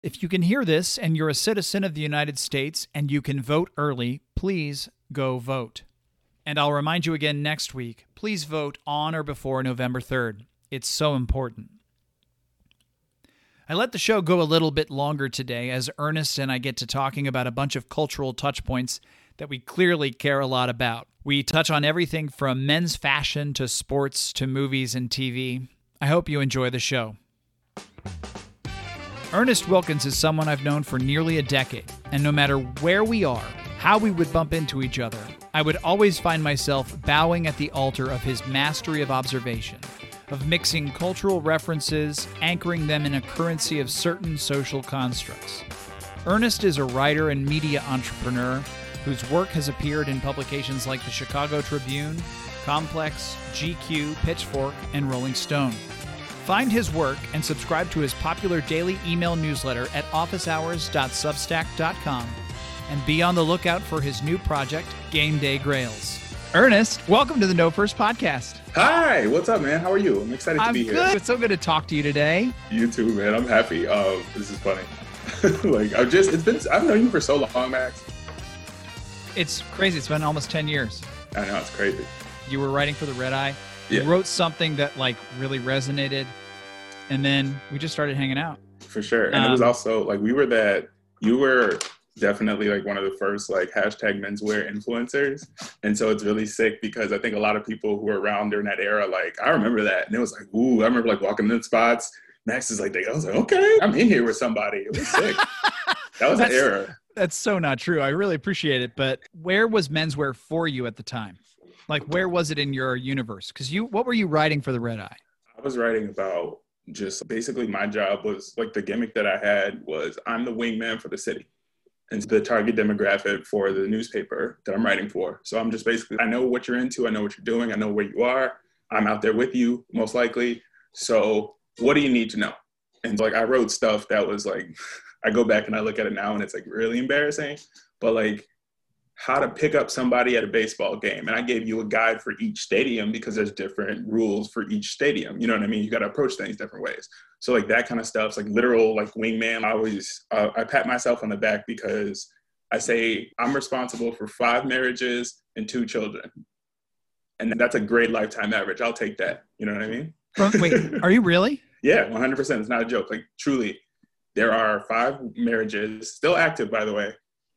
If you can hear this and you're a citizen of the United States and you can vote early, please go vote. And I'll remind you again next week please vote on or before November 3rd. It's so important. I let the show go a little bit longer today as Ernest and I get to talking about a bunch of cultural touchpoints that we clearly care a lot about. We touch on everything from men's fashion to sports to movies and TV. I hope you enjoy the show. Ernest Wilkins is someone I've known for nearly a decade, and no matter where we are, how we would bump into each other, I would always find myself bowing at the altar of his mastery of observation, of mixing cultural references, anchoring them in a currency of certain social constructs. Ernest is a writer and media entrepreneur whose work has appeared in publications like the Chicago Tribune, Complex, GQ, Pitchfork, and Rolling Stone. Find his work and subscribe to his popular daily email newsletter at officehours.substack.com and be on the lookout for his new project, Game Day Grails. Ernest, welcome to the No First podcast. Hi, what's up, man? How are you? I'm excited I'm to be good. here. It's so good to talk to you today. You too, man. I'm happy. Um, this is funny. like I've just it's been I've known you for so long, Max. It's crazy. It's been almost 10 years. I know it's crazy. You were writing for the Red Eye. Yeah. You wrote something that like really resonated, and then we just started hanging out. For sure. And it was Um, also like we were that you were definitely like one of the first like hashtag menswear influencers. And so it's really sick because I think a lot of people who were around during that era, like I remember that. And it was like, ooh, I remember like walking in the spots. Max is like, I was like, okay, I'm in here with somebody. It was sick. that was an era. That's so not true. I really appreciate it. But where was menswear for you at the time? Like, where was it in your universe? Because you, what were you writing for the Red Eye? I was writing about just basically my job was like the gimmick that I had was I'm the wingman for the city and the target demographic for the newspaper that I'm writing for. So I'm just basically, I know what you're into, I know what you're doing, I know where you are. I'm out there with you, most likely. So what do you need to know? And like I wrote stuff that was like, I go back and I look at it now and it's like really embarrassing, but like how to pick up somebody at a baseball game. And I gave you a guide for each stadium because there's different rules for each stadium. You know what I mean? You got to approach things different ways. So like that kind of stuff's like literal like wingman. I always uh, I pat myself on the back because I say I'm responsible for five marriages and two children. And that's a great lifetime average. I'll take that. You know what I mean? Wait, are you really? Yeah, 100%. It's not a joke. Like truly, there are five marriages, still active, by the way,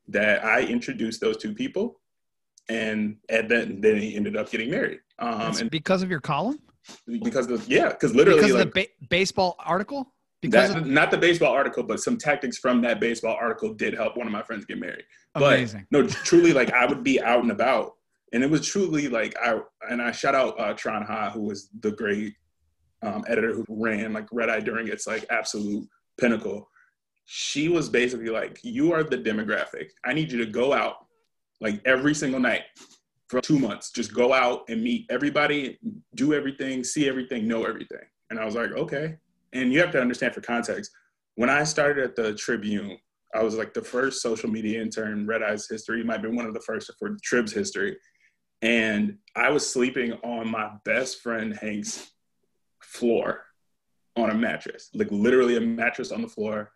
that I introduced those two people, and and then then he ended up getting married. Um, and because of your column? because of yeah, because literally Because like of the ba- baseball article? Because that, of not the baseball article, but some tactics from that baseball article did help one of my friends get married. But amazing. no, truly, like I would be out and about, and it was truly like I and I shout out uh, Tran Ha, who was the great um, editor who ran like Red Eye during its like absolute pinnacle. She was basically like, "You are the demographic. I need you to go out like every single night for two months. Just go out and meet everybody, do everything, see everything, know everything." And I was like, "Okay." And you have to understand for context. When I started at the Tribune, I was like the first social media intern. Red Eye's history might be one of the first for Trib's history. And I was sleeping on my best friend Hank's floor on a mattress, like literally a mattress on the floor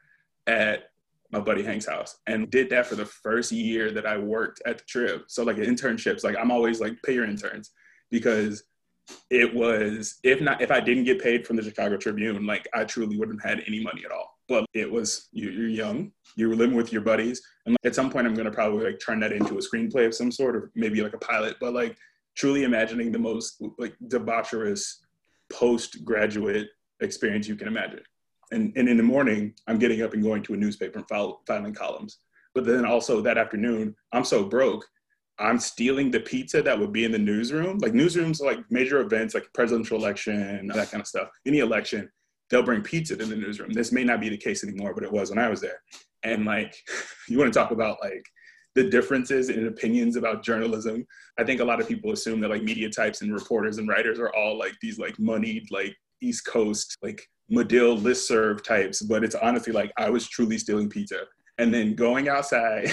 at my buddy Hank's house. And did that for the first year that I worked at the Trib. So like internships, like I'm always like pay your interns because it was if not if I didn't get paid from the Chicago Tribune, like I truly wouldn't have had any money at all. But it was you, you're young, you were living with your buddies, and at some point I'm gonna probably like turn that into a screenplay of some sort, or maybe like a pilot. But like truly imagining the most like debaucherous postgraduate experience you can imagine. And and in the morning I'm getting up and going to a newspaper and file, filing columns. But then also that afternoon I'm so broke I'm stealing the pizza that would be in the newsroom. Like newsrooms, like major events, like presidential election, that kind of stuff. Any election, they'll bring pizza to the newsroom. This may not be the case anymore, but it was when I was there. And like, you want to talk about like the differences in opinions about journalism. I think a lot of people assume that like media types and reporters and writers are all like these like moneyed like East Coast like Medill listserv types, but it's honestly like I was truly stealing pizza and then going outside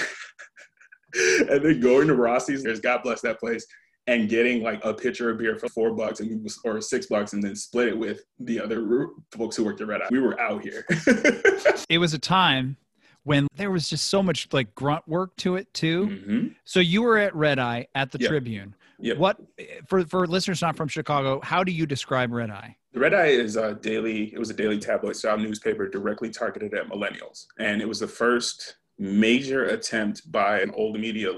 and then going to Rossi's, there's God bless that place, and getting like a pitcher of beer for four bucks and we was, or six bucks, and then split it with the other folks who worked at Red Eye. We were out here. it was a time when there was just so much like grunt work to it too. Mm-hmm. So you were at Red Eye at the Yep. Tribune. Yep. What for for listeners not from Chicago? How do you describe Red Eye? The Red Eye is a daily. It was a daily tabloid style newspaper directly targeted at millennials, and it was the first major attempt by an old media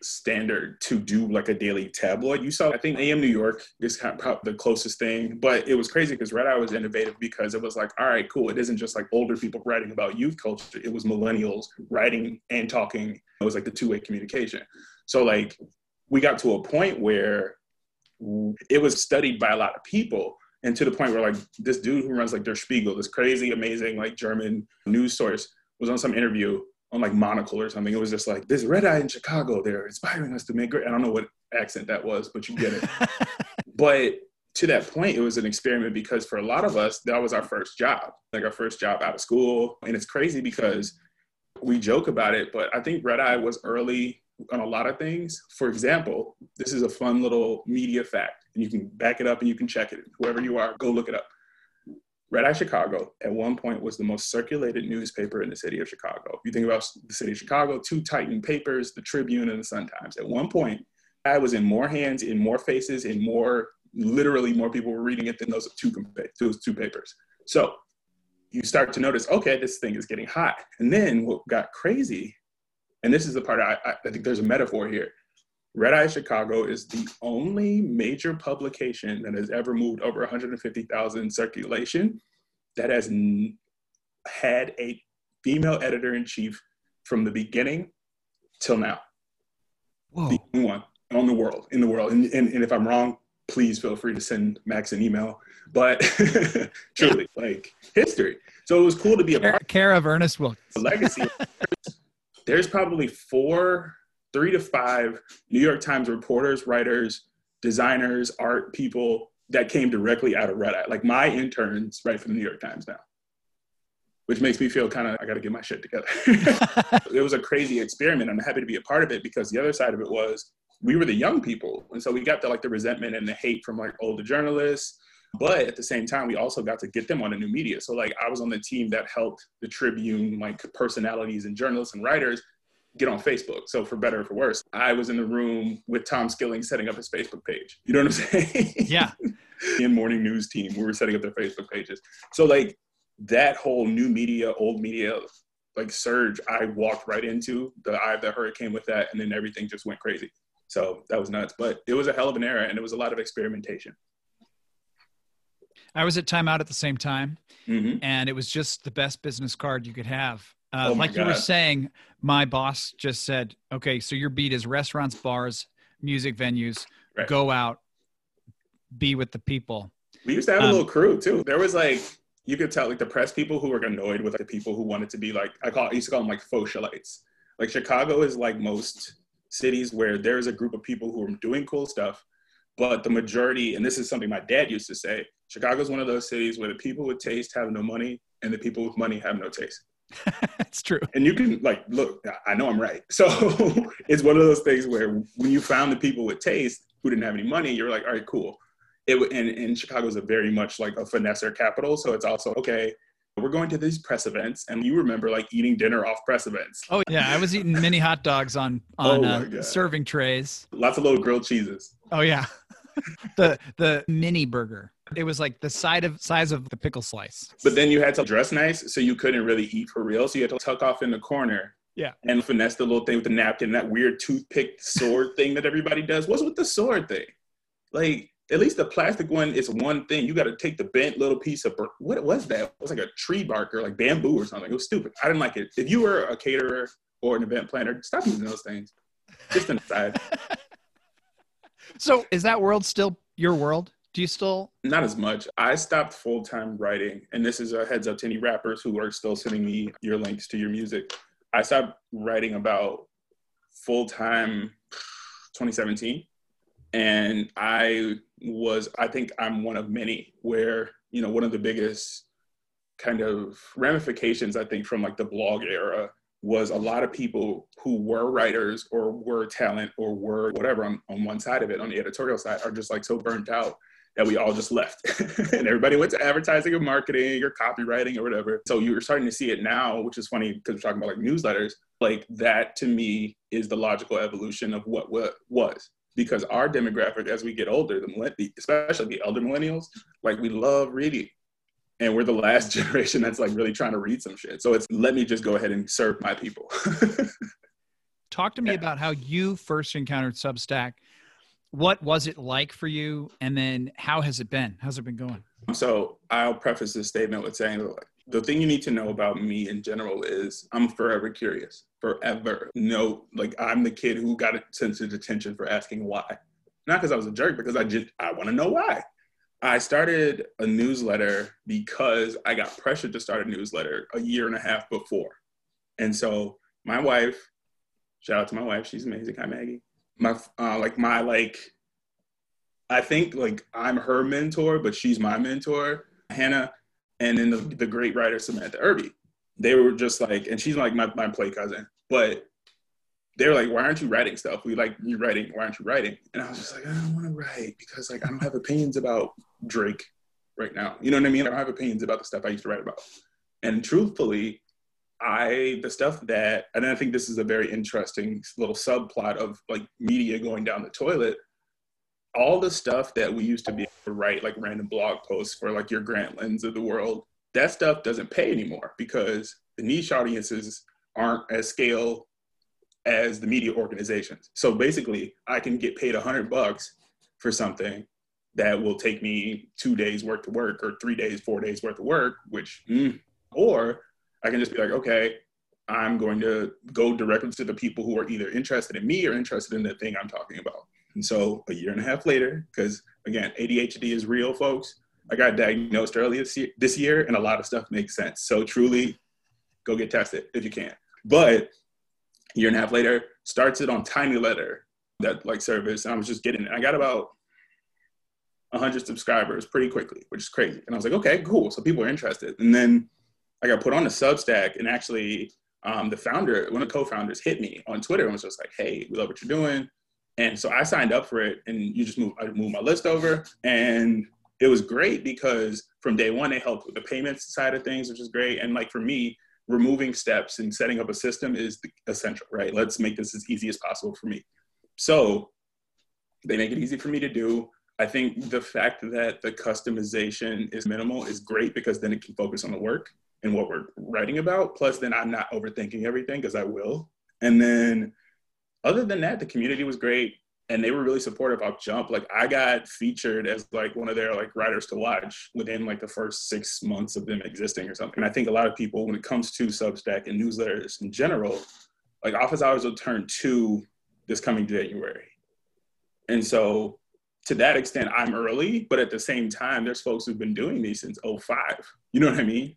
standard to do like a daily tabloid. You saw, I think, AM New York is kind of the closest thing, but it was crazy because Red Eye was innovative because it was like, all right, cool. It isn't just like older people writing about youth culture. It was millennials writing and talking. It was like the two way communication. So like we got to a point where it was studied by a lot of people and to the point where like this dude who runs like Der Spiegel, this crazy, amazing like German news source, was on some interview on like Monocle or something. It was just like this red eye in Chicago. They're inspiring us to make great. I don't know what accent that was, but you get it. but to that point, it was an experiment because for a lot of us, that was our first job, like our first job out of school. And it's crazy because we joke about it, but I think Red Eye was early on a lot of things. For example, this is a fun little media fact, and you can back it up and you can check it. Whoever you are, go look it up. Red Eye Chicago at one point was the most circulated newspaper in the city of Chicago. If you think about the city of Chicago, two titan papers, the Tribune and the Sun Times. At one point, I was in more hands, in more faces, in more, literally more people were reading it than those two, those two papers. So you start to notice, okay, this thing is getting hot. And then what got crazy, and this is the part I, I think there's a metaphor here. Red Eye Chicago is the only major publication that has ever moved over 150,000 circulation that has n- had a female editor in chief from the beginning till now. Whoa. The only one on the world, in the world. And, and, and if I'm wrong, please feel free to send Max an email. But truly, like history. So it was cool to be a part care of Ernest Wilkins. the legacy. There's probably four three to five New York Times reporters, writers, designers, art people that came directly out of Red Eye. Like my interns write for the New York Times now, which makes me feel kind of, I got to get my shit together. it was a crazy experiment. I'm happy to be a part of it because the other side of it was we were the young people. And so we got the like the resentment and the hate from like older journalists. But at the same time, we also got to get them on a new media. So like I was on the team that helped the Tribune, like personalities and journalists and writers get on Facebook. So for better or for worse, I was in the room with Tom Skilling setting up his Facebook page. You know what I'm saying? Yeah. in morning news team, we were setting up their Facebook pages. So like that whole new media, old media, like surge, I walked right into the eye of the hurricane with that, and then everything just went crazy. So that was nuts. But it was a hell of an era, and it was a lot of experimentation. I was at Time Out at the same time, Mm-hmm. and it was just the best business card you could have. Uh, Oh my like you were saying, my boss just said, "Okay, so your beat is restaurants, bars, music venues. Right. Go out, be with the people." We used to have Um, a little crew too. There was like you could tell like the press people who were annoyed with like, the people who wanted to be like I call I used to call them like socialites. Like Chicago is like most cities where there's a group of people who are doing cool stuff, but the majority, and this is something my dad used to say, Chicago is one of those cities where the people with taste have no money and the people with money have no taste. It's true. And you can like look, I know I'm right. So it's one of those things where when you found the people with taste who didn't have any money, you're like, all right, cool. It and, and Chicago is a very much like a finesser capital. So it's also okay. We're going to these press events, and you remember like eating dinner off press events. Oh yeah, I was eating mini hot dogs on on Oh uh, serving trays. Lots of little grilled cheeses. Oh yeah, the the mini burger. It was like the side of size of the pickle slice. But then you had to dress nice, so you couldn't really eat for real. So you had to tuck off in the corner. Yeah. And finesse the little thing with the napkin, that weird toothpick sword thing that everybody does. What's with the sword thing? Like, at least the plastic one is one thing. You got to take the bent little piece of, bur- what was that? It was like a tree bark or like bamboo or something. It was stupid. I didn't like it. If you were a caterer or an event planner, stop using those things. Just an aside. So is that world still your world? Do you still? Not as much. I stopped full time writing, and this is a heads up to any rappers who are still sending me your links to your music. I stopped writing about full time 2017, and I was, I think I'm one of many where, you know, one of the biggest kind of ramifications, I think, from like the blog era was a lot of people who were writers or were talent or were whatever on, on one side of it, on the editorial side, are just like so burnt out that we all just left. and everybody went to advertising or marketing or copywriting or whatever. So you're starting to see it now, which is funny because we're talking about like newsletters. Like that to me is the logical evolution of what, what was. Because our demographic, as we get older, the especially the elder millennials, like we love reading and we're the last generation that's like really trying to read some shit. So it's let me just go ahead and serve my people. Talk to me yeah. about how you first encountered Substack what was it like for you? And then how has it been? How's it been going? So i'll preface this statement with saying the thing you need to know about me in general is i'm forever curious forever. No like i'm the kid who got sensitive attention for asking why. Not because i was a jerk because i just i want to know why. I started a newsletter because i got pressured to start a newsletter a year and a half before. And so my wife shout out to my wife she's amazing. Hi maggie my uh, like my like I think like I'm her mentor, but she's my mentor, Hannah, and then the, the great writer Samantha Irby. They were just like, and she's like my, my play cousin, but they were like, why aren't you writing stuff? We like you writing, why aren't you writing? And I was just like, I don't want to write because like I don't have opinions about Drake right now. You know what I mean? I don't have opinions about the stuff I used to write about. And truthfully, I the stuff that and I think this is a very interesting little subplot of like media going down the toilet. All the stuff that we used to be able to write like random blog posts for like your Grantlands of the world, that stuff doesn't pay anymore because the niche audiences aren't as scale as the media organizations. So basically, I can get paid a hundred bucks for something that will take me two days worth of work or three days, four days worth of work, which, mm, or I can just be like, okay, I'm going to go directly to the people who are either interested in me or interested in the thing I'm talking about. And so a year and a half later, because again, ADHD is real, folks. I got diagnosed early this year, and a lot of stuff makes sense. So truly, go get tested if you can. But a year and a half later, starts it on Tiny Letter, that like service. And I was just getting it. I got about 100 subscribers pretty quickly, which is crazy. And I was like, okay, cool. So people are interested. And then I got put on the Substack, and actually, um, the founder, one of the co-founders, hit me on Twitter and was just like, "Hey, we love what you're doing," and so I signed up for it, and you just move, I moved my list over, and it was great because from day one they helped with the payments side of things, which is great, and like for me, removing steps and setting up a system is essential, right? Let's make this as easy as possible for me. So they make it easy for me to do. I think the fact that the customization is minimal is great because then it can focus on the work and what we're writing about. Plus, then I'm not overthinking everything because I will. And then, other than that, the community was great, and they were really supportive of Jump. Like, I got featured as like one of their like writers to watch within like the first six months of them existing or something. And I think a lot of people, when it comes to Substack and newsletters in general, like Office Hours will turn two this coming January, and so to that extent, I'm early, but at the same time, there's folks who've been doing these since 05. You know what I mean?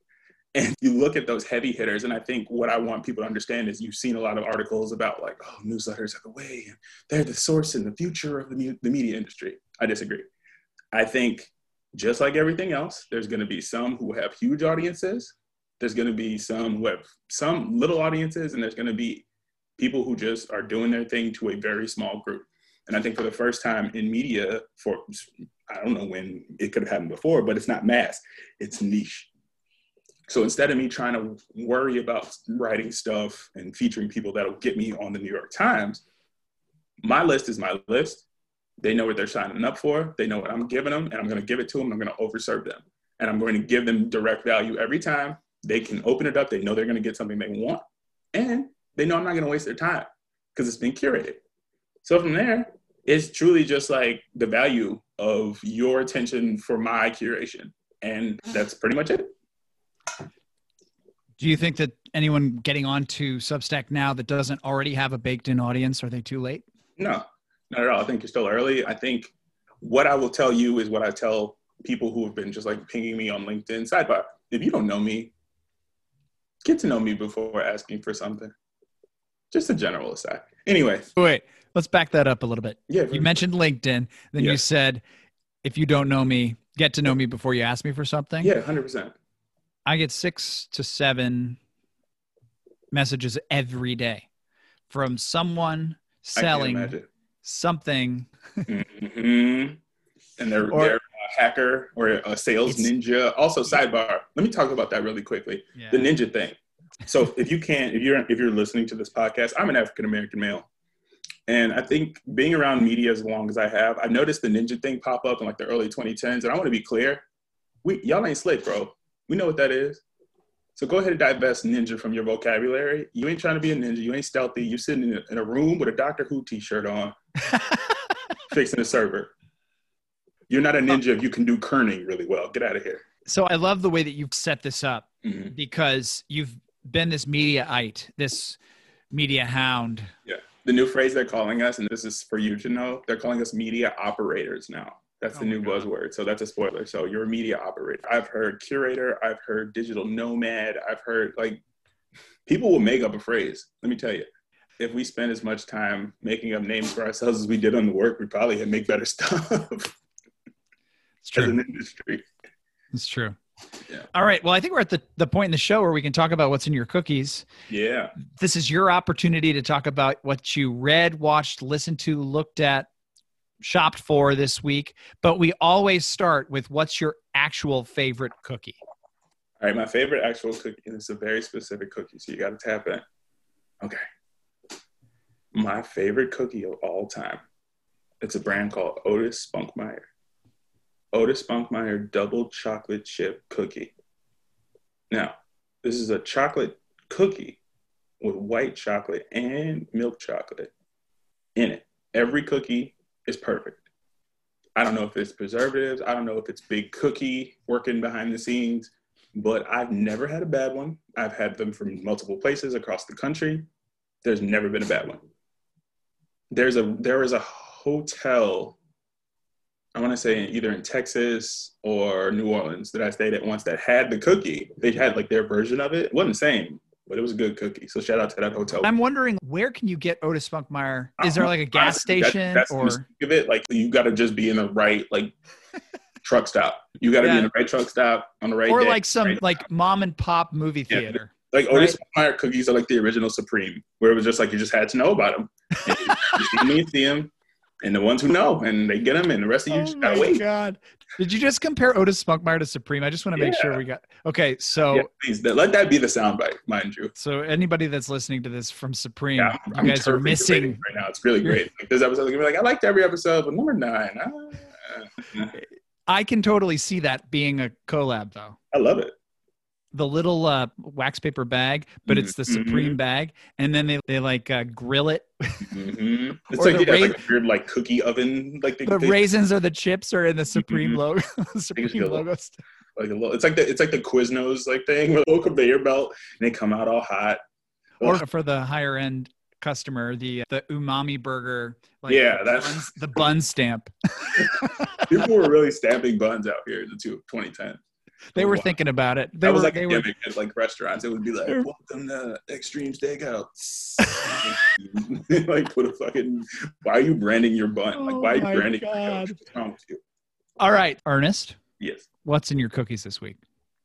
And you look at those heavy hitters and i think what i want people to understand is you've seen a lot of articles about like oh newsletters are the way and they're the source and the future of the, the media industry. I disagree. I think just like everything else there's going to be some who have huge audiences there's going to be some who have some little audiences and there's going to be people who just are doing their thing to a very small group. And i think for the first time in media for i don't know when it could have happened before but it's not mass it's niche so instead of me trying to worry about writing stuff and featuring people that'll get me on the New York Times, my list is my list. They know what they're signing up for. They know what I'm giving them, and I'm going to give it to them. I'm going to overserve them, and I'm going to give them direct value every time. They can open it up. They know they're going to get something they want, and they know I'm not going to waste their time because it's been curated. So from there, it's truly just like the value of your attention for my curation, and that's pretty much it. Do you think that anyone getting onto Substack now that doesn't already have a baked in audience, are they too late? No, not at all. I think you're still early. I think what I will tell you is what I tell people who have been just like pinging me on LinkedIn. Sidebar, if you don't know me, get to know me before asking for something. Just a general aside. Anyway. Wait, let's back that up a little bit. Yeah. You mentioned LinkedIn, then yeah. you said, if you don't know me, get to know me before you ask me for something. Yeah, 100%. I get six to seven messages every day from someone selling something. mm-hmm. And they're, or, they're hacker or a sales ninja. Also, sidebar. Let me talk about that really quickly. Yeah. The ninja thing. So if you can't, if you're if you're listening to this podcast, I'm an African American male, and I think being around media as long as I have, I've noticed the ninja thing pop up in like the early 2010s. And I want to be clear, we y'all ain't slick, bro. We know what that is. So go ahead and divest ninja from your vocabulary. You ain't trying to be a ninja. You ain't stealthy. You're sitting in a, in a room with a Doctor Who T-shirt on, fixing a server. You're not a ninja if you can do kerning really well. Get out of here. so I love the way that you've set this up Mhm. because you've been this mediaite, this media hound. Yeah. The new phrase they're calling us, and this is for you to know, they're calling us media operators now. That's oh the Oh my new God. buzzword. So that's a spoiler. So you're a media operator. I've heard curator. I've heard digital nomad. I've heard like people will make up a phrase. Let me tell you. If we spend as much time making up names for ourselves as we did on the work, we probably would make better stuff It's as true. an industry. It's true. Yeah. All right. Well, I think we're at the, the point in the show where we can talk about what's in your cookies. Yeah. This is your opportunity to talk about what you read, watched, listened to, looked at, shopped for this week. But we always start with what's your actual favorite cookie? All right, my favorite actual cookie, and it's a very specific cookie, so you got to tap in. Okay. My favorite cookie of all time. It's a brand called Otis Spunkmeyer. Otis Spunkmeyer double chocolate chip cookie. Now, this is a chocolate cookie with white chocolate and milk chocolate in it. Every cookie is perfect. I don't know if it's preservatives. I don't know if it's big cookie working behind the scenes but I've never had a bad one. I've had them from multiple places across the country. There's never been a bad one. There's a there is a hotel, I want to say either in Texas or New Orleans that I stayed at once that had the cookie. They had like their version of it. It wasn't the same, but it was a good cookie. So shout out to that hotel. I'm wondering where can you get Otis Spunkmeyer? Is there like a uh-huh. gas Honestly, that- station that's or of it. Like you got to just be in the right like truck stop. You got to Yeah. be in the right truck stop on the right or day. like some right like mom and pop movie Yeah. theater? Like Otis Meyer cookies are like the original Supreme, where it was just like you just had to know about them. You see them, you see them, and the ones who know, and they get them, and the rest of you just gotta wait. Oh god! Did you just compare Otis Spunkmeyer to Supreme? I just want to make sure we got okay. So Yeah, please let that be the soundbite, mind you. so anybody that's listening to this from Supreme, Yeah, you I'm guys are missing. right now. It's really great. Like this episode, gonna be like I liked every episode, but number nine, ah, I can totally see that being a collab though. I love it. The little uh, wax paper bag, but it's the Mhm. Supreme bag, and then they, they like uh, grill it. hmm It's like, yeah, ra- like a weird like cookie oven, like they, The they- raisins or the chips are in the Supreme Mhm. logo. the Supreme logo. like a little. It's like the it's like the Quiznos like thing with a little conveyor belt, and they come out all hot. Or for the higher end customer, the the umami burger. Like Yeah, the that's- buns- the bun stamp. People were really stamping buns out here in the two, 2010. They were thinking about it. They That were. was like they were. at like restaurants. It would be like, "Welcome to Extreme Steakhouse." like, put a fucking. Why are you branding your bun? Like, Oh why are you my branding? Your God. coach? What's you? All right, Ernest. Yes. What's in your cookies this week?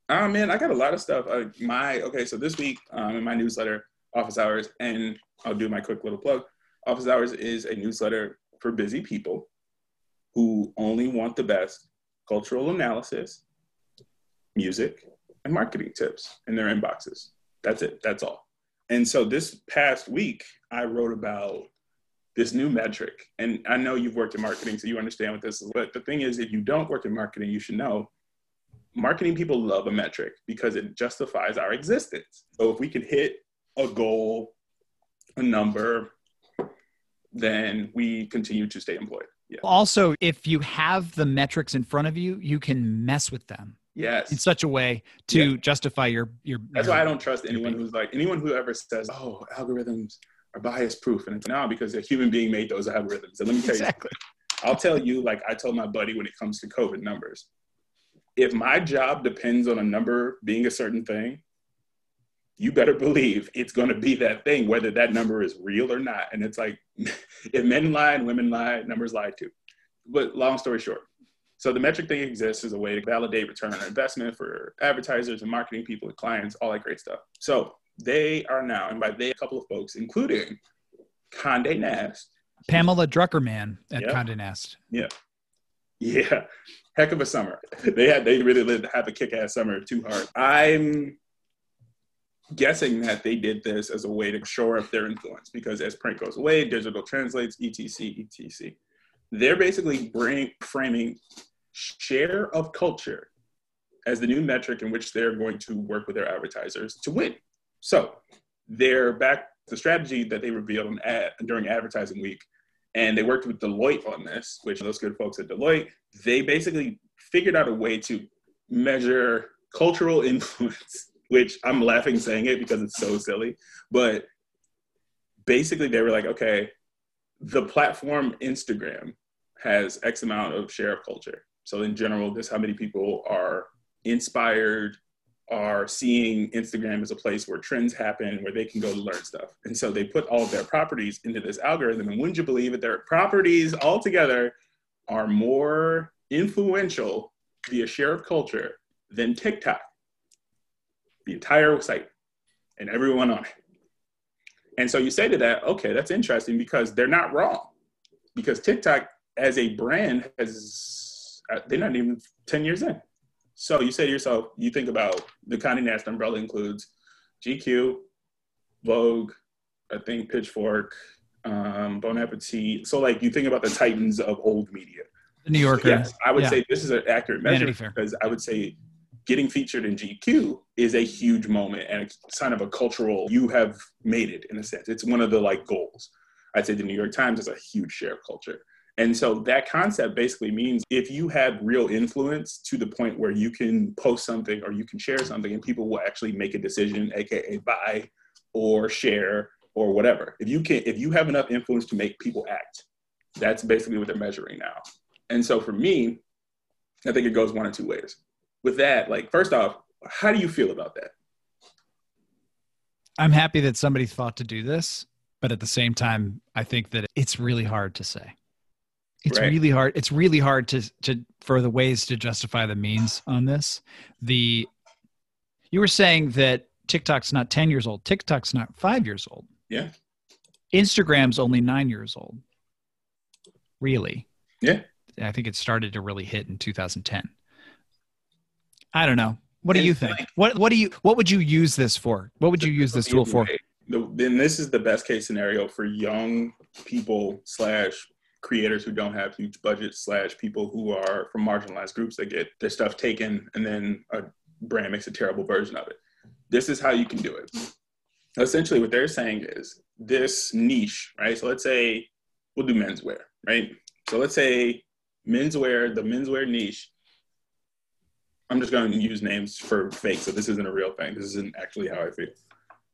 Oh man, I got a lot of stuff. Uh, my okay, so this week um, in my newsletter, Office Hours, and I'll do my quick little plug. Office Hours is a newsletter for busy people who only want the best cultural analysis, music, and marketing tips in their inboxes. That's it. That's all. And so this past week, I wrote about this new metric. And I know you've worked in marketing, so you understand what this is. But the thing is, if you don't work in marketing, you should know marketing people love a metric because it justifies our existence. So if we could hit a goal, a number, then we continue to stay employed. Yeah. Also, if you have the metrics in front of you, you can mess with them in such a way to Yeah. justify your your. That's your- why I don't trust anyone who's like anyone who ever says, "Oh, algorithms are bias proof," and it's now because a human being made those algorithms. And let me tell Exactly. you, I'll tell you, like I told my buddy when it comes to COVID numbers, if my job depends on a number being a certain thing, you better believe it's going to be that thing, whether that number is real or not. And it's like, if men lie and women lie, numbers lie too. But long story short, so the metric thing exists as a way to validate return on investment for advertisers and marketing people and clients, all that great stuff. So they are now, and by they, a couple of folks, including Conde Nast, Pamela Drucker Mann at Yeah. Condé Nast. Yeah. Yeah, heck of a summer. They had they really lived have a kick ass summer too hard. I'm guessing that they did this as a way to shore up their influence because as print goes away, digital translates, etc, etc. They're basically bring, framing share of culture as the new metric in which they're going to work with their advertisers to win. So they're back the strategy that they revealed ad, during advertising week, and they worked with Deloitte on this, which those good folks at Deloitte, they basically figured out a way to measure cultural influence, which I'm laughing saying it because it's so silly, but basically they were like, okay, the platform Instagram has X amount of share of culture. So in general, this how many people are inspired are seeing Instagram as a place where trends happen, where they can go to learn stuff. And so they put all of their properties into this algorithm. And wouldn't you believe it, their properties altogether are more influential via share of culture than TikTok, the entire site, and everyone on it. And so you say to that, okay, that's interesting because they're not wrong. Because TikTok as a brand has, uh, they're not even 10 years in. So you say to yourself, you think about the Condé Nast umbrella includes GQ, Vogue, I think Pitchfork, um, Bon Appetit. So like you think about the titans of old media. The New Yorker. Yes, I would yeah. say this is an accurate measure because I would say getting featured in GQ is a huge moment and a sign of a cultural. You have made it in a sense. It's one of the like goals. I'd say the New York Times is a huge share of culture. And so that concept basically means if you have real influence to the point where you can post something or you can share something and people will actually make a decision, aka buy or share or whatever. If you can if you have enough influence to make people act, that's basically what they're measuring now. And so for me, I think it goes one of two ways. With that, like first off, how do you feel about that? I'm happy that somebody thought to do this, but at the same time, I think that it's really hard to say. It's right. really hard. It's really hard to to for the ways to justify the means on this. The you were saying that TikTok's not 10 years old. TikTok's not 5 years old. Yeah. Instagram's only 9 years old. Really? Yeah. I think it started to really hit in 2010. I don't know. What do you think? What what do you what would you use this for? What would you use this tool for? Then this is the best case scenario for young people slash creators who don't have huge budgets slash people who are from marginalized groups that get their stuff taken and then a brand makes a terrible version of it. This is how you can do it. Essentially, what they're saying is this niche, right? So let's say we'll do menswear, right? So let's say menswear, the menswear niche. I'm just going to use names for fake, so this isn't a real thing. This isn't actually how I feel.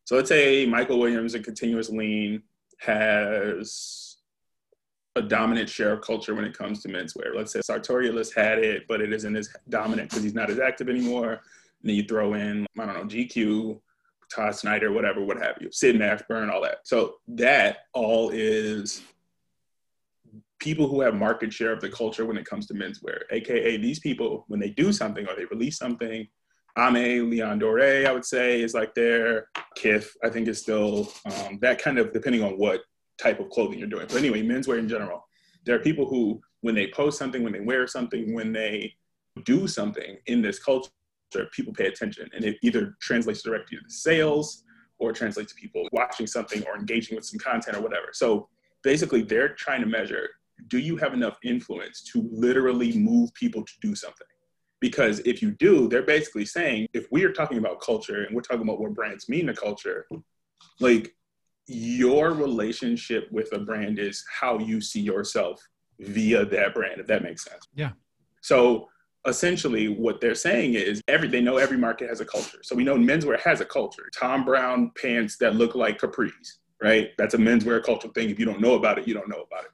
So let's say Michael Williams and Continuous Lean has a dominant share of culture when it comes to menswear. Let's say Sartorialist had it, but it isn't as dominant because he's not as active anymore. And then you throw in, I don't know, GQ, Todd Snyder, whatever, what have you, Sid Mashburn, all that. So that all is people who have market share of the culture when it comes to menswear, aka these people when they do something or they release something. Aimé Leon Dore, I would say, is like there. Kith, I think, is still um, that kind of depending on what type of clothing you're doing. But anyway, menswear in general, there are people who, when they post something, when they wear something, when they do something in this culture, people pay attention. And it either translates directly to sales or translates to people watching something or engaging with some content or whatever. So basically, they're trying to measure do you have enough influence to literally move people to do something? Because if you do, they're basically saying if we are talking about culture and we're talking about what brands mean to culture, like your relationship with a brand is how you see yourself via that brand, if that makes sense. Yeah. So essentially what they're saying is every they know every market has a culture. So we know menswear has a culture. Thom Browne pants that look like capris, right? That's a menswear cultural thing. If you don't know about it, you don't know about it.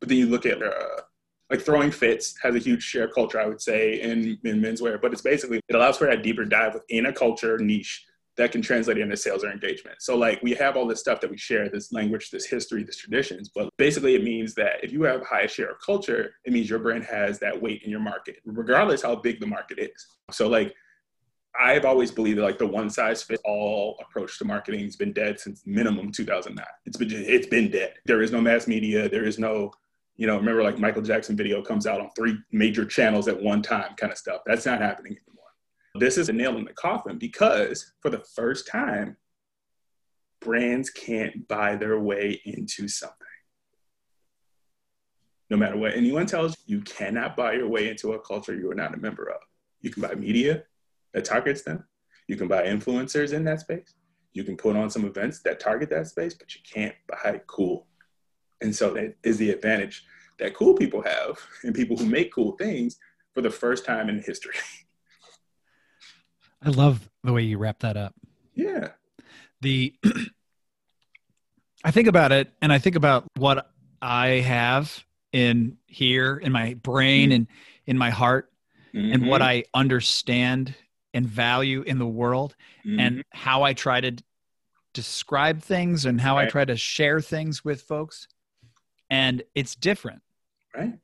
But then you look at uh, like throwing fits has a huge share culture, I would say, in, in menswear. But it's basically it allows for that deeper dive within a culture niche that can translate into sales or engagement. So like we have all this stuff that we share, this language, this history, this traditions, but basically it means that if you have a high share of culture, it means your brand has that weight in your market, regardless how big the market is. So like I've always believed that like the one size fits all approach to marketing has been dead since minimum 2009. It's been it's been dead. There is no mass media. There is no You know, remember like Michael Jackson video comes out on three major channels at one time kind of stuff. That's not happening anymore. This is a nail in the coffin because for the first time, brands can't buy their way into something. No matter what anyone tells you, you cannot buy your way into a culture you are not a member of. You can buy media that targets them. You can buy influencers in that space. You can put on some events that target that space, but you can't buy cool. And so that is the advantage that cool people have and people who make cool things for the first time in history. I love the way you wrap that up. Yeah. The I think about it and I think about what I have in here in my brain mm-hmm. and in my heart mm-hmm. and what I understand and value in the world mm-hmm. and how I try to describe things and how right. I try to share things with folks. And it's different. Right.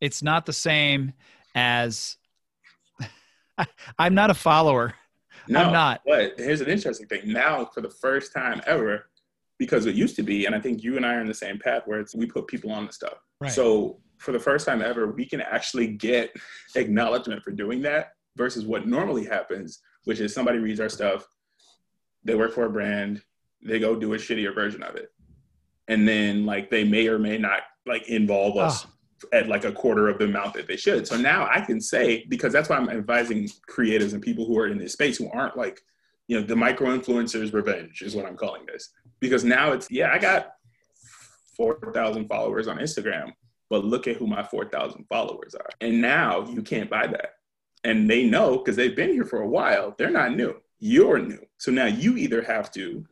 It's not the same as I'm not a follower. No, I'm not. But here's an interesting thing. Now, for the first time ever, because it used to be, and I think you and I are in the same path where it's we put people on the stuff. Right. So for the first time ever, we can actually get acknowledgement for doing that versus what normally happens, which is somebody reads our stuff, they work for a brand, they go do a shittier version of it. And then like they may or may not like involve us oh at like a quarter of the amount that they should. So now I can say, because that's why I'm advising creatives and people who are in this space who aren't like, you know, the micro influencers revenge is what I'm calling this. Because now it's, yeah, I got 4,000 followers on Instagram, but look at who my 4,000 followers are. And now you can't buy that. And they know because they've been here for a while, they're not new. You're new. So now you either have to,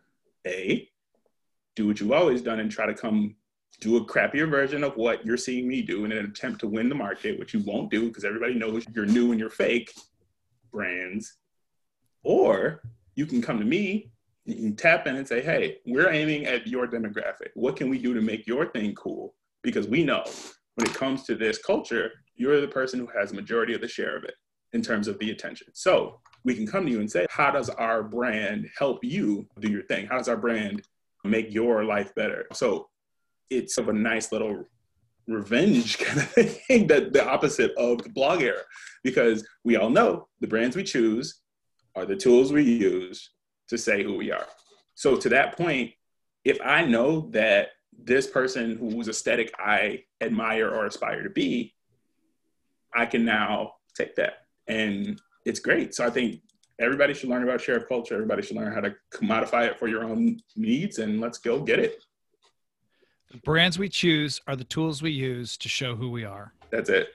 A, do what you've always done and try to come do a crappier version of what you're seeing me do in an attempt to win the market, which you won't do because everybody knows you're new and you're fake brands. Or you can come to me, can tap in and say, hey, we're aiming at your demographic. What can we do to make your thing cool? Because we know when it comes to this culture, you're the person who has majority of the share of it in terms of the attention. So we can come to you and say, how does our brand help you do your thing? How does our brand make your life better? So it's of a nice little revenge kind of thing that the opposite of the blog era. Because we all know the brands we choose are the tools we use to say who we are. So to that point if i know that this person whose aesthetic i admire or aspire to be i can now take that. And it's great. So i think everybody should learn about shared culture everybody should learn how to commodify it for your own needs and let's go get it the brands we choose are the tools we use to show who we are. That's it.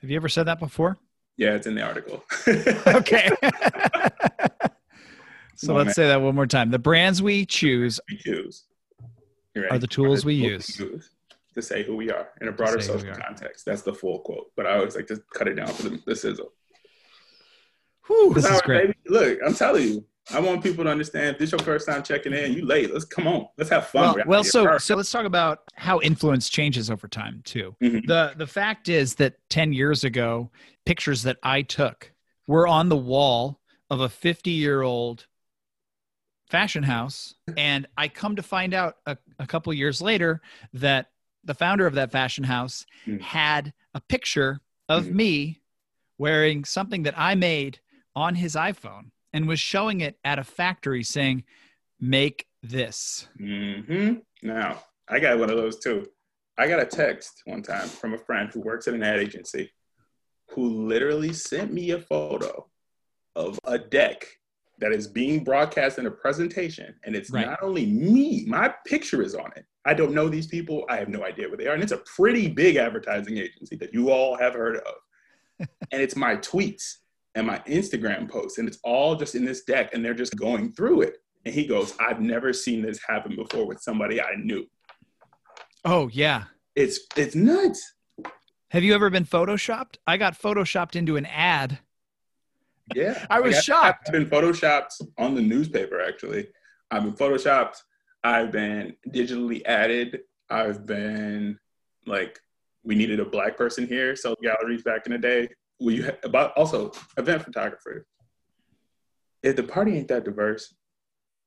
Have you ever said that before? Yeah, it's in the article. okay. so let's man. say that one more time. The brands we choose, we choose. Are the tools the we use. use. to say who we are in a broader social context. That's the full quote, but I always like to cut it down for the, the sizzle. Whew, this is great. Baby. Look, I'm telling you, I want people to understand if this is your first time checking in, you late. Let's come on. Let's have fun. Well, well so so let's talk about how influence changes over time too. Mm-hmm. The the fact is that 10 years ago, pictures that I took were on the wall of a 50-year-old fashion house and I come to find out a, a couple years later that the founder of that fashion house mm-hmm. had a picture of mm-hmm. me wearing something that I made on his iPhone and was showing it at a factory saying, make this. Mm-hmm. Now, I got one of those too. I got a text one time from a friend who works at an ad agency who literally sent me a photo of a deck that is being broadcast in a presentation. And it's right. not only me, my picture is on it. I don't know these people. I have no idea what they are. And it's a pretty big advertising agency that you all have heard of. and it's my tweets and my Instagram posts, and it's all just in this deck, and they're just going through it. And he goes, I've never seen this happen before with somebody I knew. Oh yeah. It's it's nuts. Have you ever been photoshopped? I got photoshopped into an ad. Yeah. I was like, shocked. I've been photoshopped on the newspaper actually. I've been photoshopped. I've been digitally added. I've been like we needed a black person here. So galleries back in the day, will you about also event photographer? If the party ain't that diverse,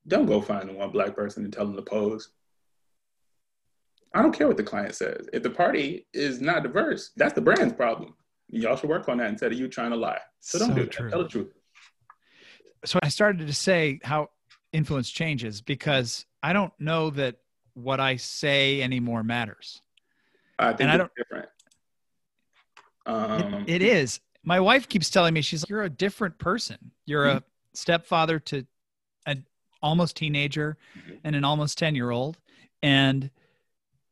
don't go find the one black person and tell them to pose. I don't care what the client says. If the party is not diverse, that's the brand's problem. Y'all should work on that instead of you trying to lie. So don't So do that. true. Tell the truth. So I started to say how influence changes because I don't know that what I say anymore matters. I think And I don't- different. It- Um, it is. My wife keeps telling me she's like, you're a different person. You're a stepfather to an almost teenager Mhm. and an almost 10 year old, and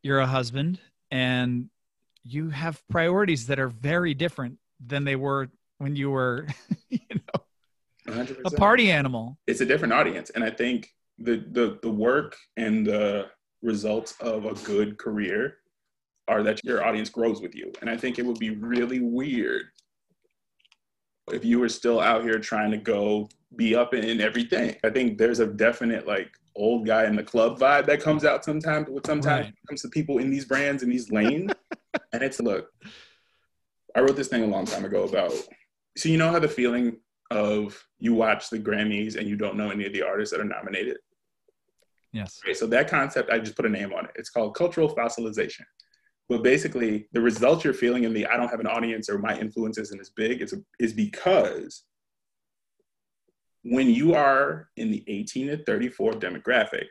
you're a husband, and you have priorities that are very different than they were when you were, you know, 100%. a party animal. it's a different audience and i think the the the work and the results of a good career are that your audience grows with you and i think it would be really weird if you were still out here trying to go be up in everything i think there's a definite like old guy in the club vibe that comes out sometimes with sometimes Right. it comes to people in these brands and these lanes and it's look i wrote this thing a long time ago about so you know how the feeling of you watch the Grammys and you don't know any of the artists that are nominated. Yes. Okay, so that concept, I just put a name on it. It's called cultural fossilization. But basically, the results you're feeling in the I don't have an audience or my influence isn't as big is, is because when you are in the 18 to 34 demographic,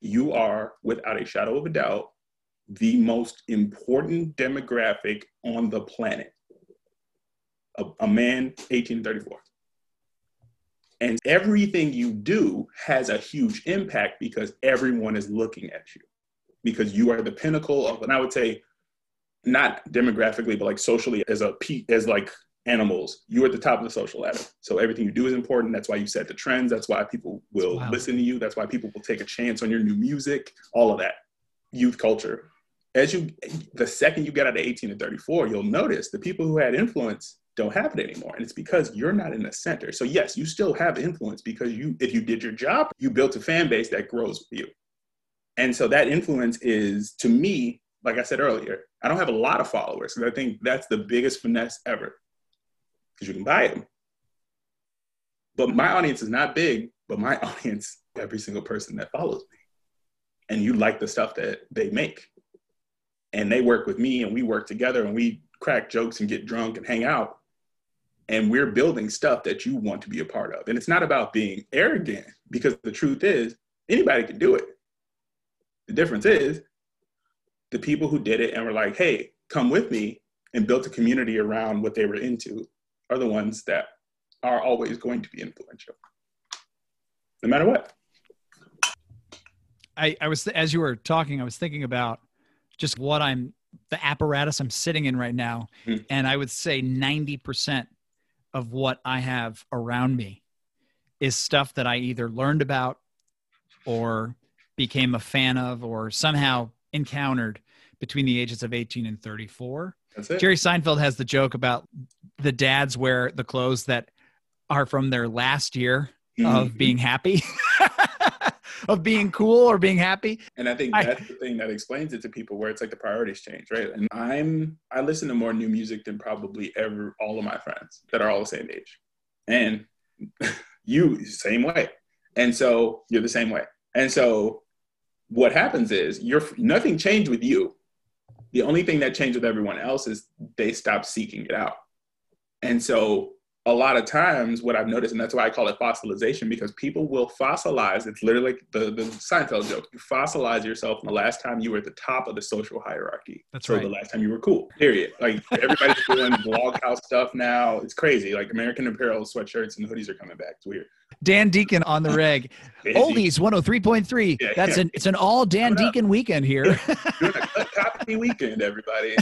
you are, without a shadow of a doubt, the most important demographic on the planet. A, a man 18 to 34. And everything you do has a huge impact because everyone is looking at you. Because you are the pinnacle of, and I would say, not demographically, but like socially as a pe- as like animals, you're at the top of the social ladder. So everything you do is important. That's why you set the trends. That's why people will Wow. listen to you. That's why people will take a chance on your new music. All of that, youth culture. As you, the second you get out of 18 to 34, you'll notice the people who had influence don't have it anymore, and it's because you're not in the center. So yes, you still have influence because you, if you did your job, you built a fan base that grows with you. And so that influence is, to me, like I said earlier, I don't have a lot of followers. And I think that's the biggest finesse ever because you can buy them. But my audience is not big, but my audience, every single person that follows me. And you like the stuff that they make. And they work with me and we work together and we crack jokes and get drunk and hang out. And we're building stuff that you want to be a part of. And it's not about being arrogant because the truth is, anybody can do it. The difference is the people who did it and were like, hey, come with me and built a community around what they were into are the ones that are always going to be influential, no matter what. I, I was as you were talking, I was thinking about just what I'm the apparatus I'm sitting in right now, Mhm. and I would say ninety percent of what I have around me is stuff that I either learned about or became a fan of or somehow encountered between the ages of 18 and 34. That's it. Jerry Seinfeld has the joke about the dads wear the clothes that are from their last year of Mhm. being happy, of being cool or being happy. And I think I- that's the thing that explains it to people where it's like the priorities change, right? And I'm I listen to more new music than probably ever all of my friends that are all the same age. And you same way. And so you're the same way. And so what happens is you're nothing changed with you. The only thing that changed with everyone else is they stopped seeking it out. And so a lot of times what I've noticed, and that's why I call it fossilization, because people will fossilize. It's literally like the, the Seinfeld joke. You fossilize yourself from the last time you were at the top of the social hierarchy. That's so right. the last time you were cool. Period. Like everybody's doing blog house stuff now. It's crazy. Like American Apparel sweatshirts and hoodies are coming back. It's weird. Dan Deacon on the reg. Oldies 103.3. Yeah, That's yeah. an it's an all Dan Coming up. Deacon weekend here. doing a cut copy weekend, everybody.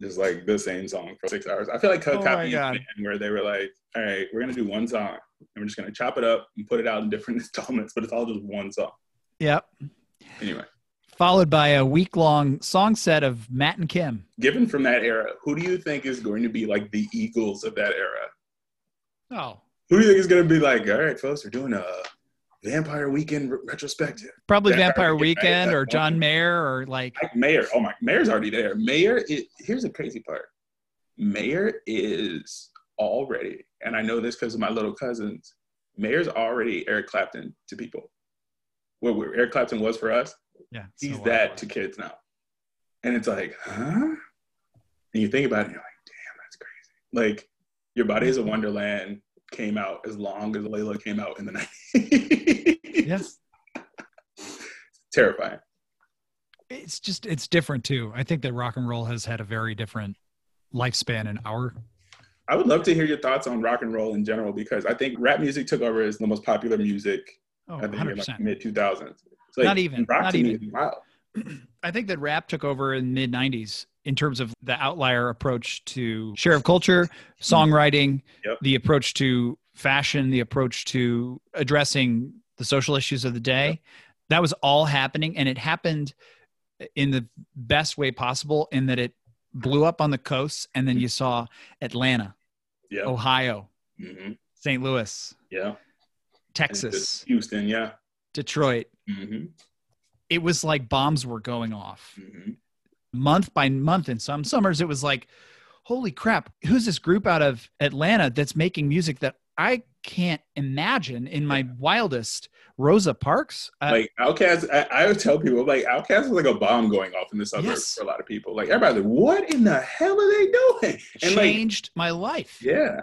Just like the same song for six hours. I feel like cut Oh copy where they were like, all right, we're gonna do one song and we're just gonna chop it up and put it out in different installments, but it's all just one song. yep. Anyway, Followed by a week long song set of Matt and Kim. given from that era, who do you think is going to be like the Eagles of that era? Oh. Who do you think is gonna be like, all right, folks, we're doing a Vampire Weekend re- retrospective? Probably Vampire Vampire Weekend. Or John. Mayer or like Mayer. Oh my, Mayer's already there. Mayer. It, here's the crazy part. Mayer is already, and I know this because of my little cousins. Mayer's already Eric Clapton to people. What where Eric Clapton was for us, Yeah. he's so that to kids now. And it's like, huh? And you think about it, and you're like, damn, that's crazy. Like, Your Body is a mm-hmm. Wonderland came out as long as Layla came out in the 90s. Yes. Terrifying. It's just it's different too. I think that rock and roll has had a very different lifespan in our I would love to hear your thoughts on rock and roll in general because I think rap music took over as the most popular music oh, I think in 100%. like mid 2000s. Like, Not even- rock not even. wild. I think that rap took over in mid 90s in terms of the outlier approach to share of culture, songwriting, Yep. the approach to fashion, the approach to addressing the social issues of the day. That was all happening and it happened in the best way possible in that it blew up on the coasts and then you saw Atlanta, Yeah. Ohio, hmm St. Louis, Yeah. Texas, Houston. Yeah. Detroit. hmm It was like bombs were going off. hmm month by month in some summers it was like holy crap who's this group out of atlanta that's making music that i can't imagine in my wildest rosa parks uh, like Outkast, I, I would tell people like Outkast was like a bomb going off in the suburbs Yes. for a lot of people. Like everybody's like, what in the hell are they doing? And like, changed my life yeah,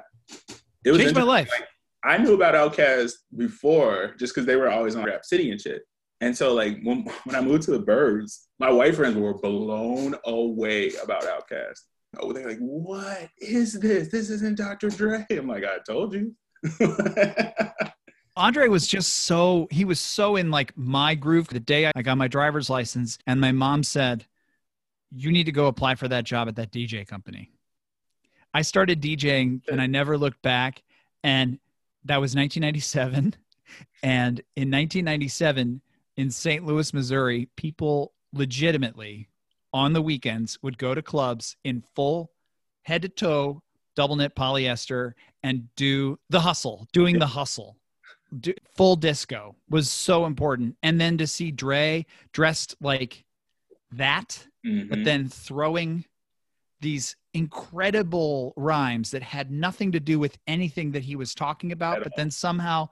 it was changed my life Like, I knew about Outkast before just because they were always on Rap City and shit. And so like when when I moved to the Birds, my white friends were blown away about Outkast. Oh, they're like, what is this? This isn't Dr. Dre. I'm like, I told you. andre was just so he was so in like my groove the day i got my driver's license and my mom said you need to go apply for that job at that dj company i started djing and i never looked back and that was 1997 and in 1997 in st louis missouri people legitimately on the weekends would go to clubs in full head to toe double knit polyester and do the hustle doing the hustle. Do, full disco was so important. And then to see dre dressed like that Mhm. but then throwing these incredible rhymes that had nothing to do with anything that he was talking about but then somehow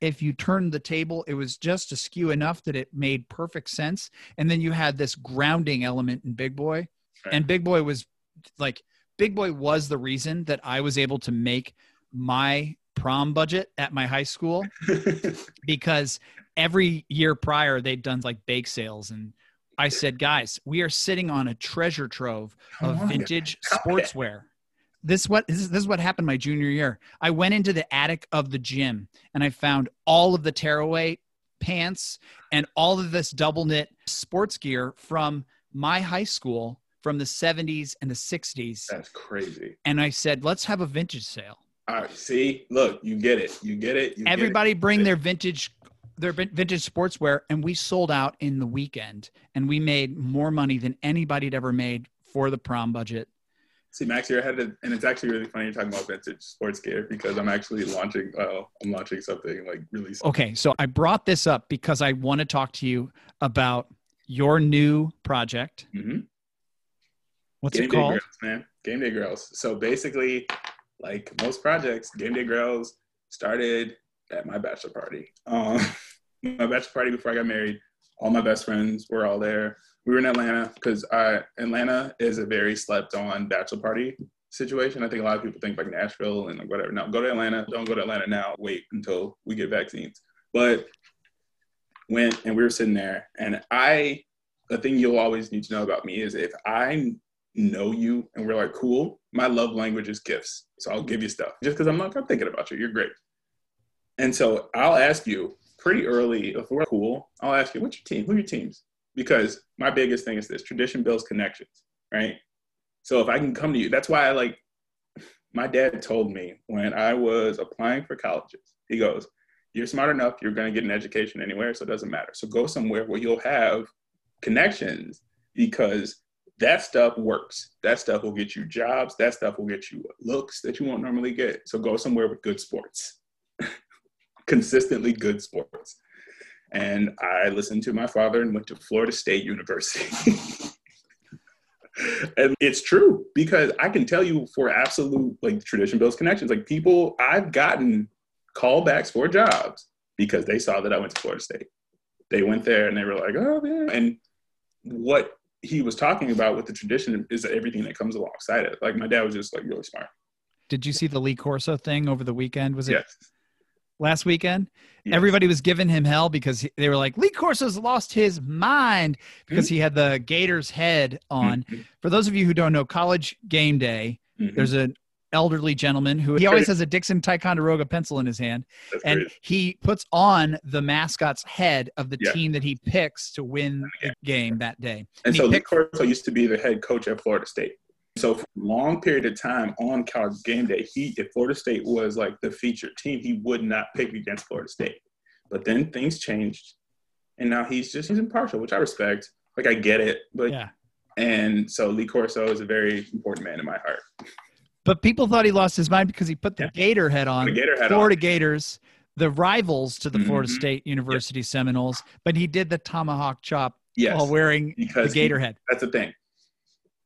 if you turned the table it was just askew enough that it made perfect sense. And then you had this grounding element in Big Boi. Right. and Big Boi was like Big Boi was the reason that i was able to make my prom budget at my high school because every year prior they'd done like bake sales. And I said, guys, we are sitting on a treasure trove of vintage sportswear. This what this is, this is what happened my junior year. I went into the attic of the gym and I found all of the tearaway pants and all of this double knit sports gear from my high school from the 70s and the 60s. That's crazy. And I said, let's have a vintage sale. All right, see, look, you get it. You get it. You get it. everybody bring their vintage their vin- vintage sportswear and we sold out in the weekend and we made more money than anybody had ever made for the prom budget See, Max, you're ahead, of, and it's actually really funny you're talking about vintage sports gear because I'm actually launching. Well, I'm launching something like really. soon. okay so i brought this up because i want to talk to you about your new project Mm-hmm. what's Game it Day called Girls, man. Game Day Grails. So basically, like most projects, Game Day Grails started at my bachelor party. Um, my bachelor party before I got married. All my best friends were all there. We were in Atlanta because Atlanta is a very slept on bachelor party situation. I think a lot of people think like Nashville and like whatever. No, go to Atlanta. Don't go to Atlanta now. Wait until we get vaccines. But went and we were sitting there, and I, the thing you'll always need to know about me is if I know you and we're like cool, my love language is gifts. So I'll give you stuff just because I'm like I'm thinking about you. You're great. And so I'll ask you pretty early if we're cool. I'll ask you what's your team? Who are your teams? Because my biggest thing is this: tradition builds connections, right? So if I can come to you, that's why I like. My dad told me when I was applying for colleges, he goes, "You're smart enough. You're going to get an education anywhere, so it doesn't matter. So go somewhere where you'll have connections because that stuff works. That stuff will get you jobs. That stuff will get you looks that you won't normally get. So go somewhere with good sports, consistently good sports. And I listened to my father and went to Florida State University. and it's true because I can tell you for absolute like tradition builds connections. Like people, I've gotten callbacks for jobs because they saw that I went to Florida State they went there and they were like, oh yeah. And what he was talking about with the tradition is that everything that comes alongside it. Like my dad was just like really smart. Did you see the Lee Corso thing over the weekend? Was it Yes. Last weekend? Yes. Everybody was giving him hell because he- they were like, Lee Corso's lost his mind because he had the Gators head on. Mhm. For those of you who don't know, college game day, Mhm. there's an elderly gentleman who he always has a Dixon Ticonderoga pencil in his hand, That's and great. he puts on the mascot's head of the Yeah. team that he picks to win the game that day. And he so Lee picked- Corso used to be the head coach at Florida State. So for a long period of time on college game day, he if Florida State was like the featured team, he would not pick against Florida State. But then things changed, and now he's just he's impartial, which I respect. Like I get it, but Yeah. and so Lee Corso is a very important man in my heart. But people thought he lost his mind because he put the Yeah. Gator head on. The Gator head Florida on. Gators, the rivals to the Florida Mhm. State University Seminoles, but he did the tomahawk chop Yes, while wearing the because he- Gator head. that's the thing.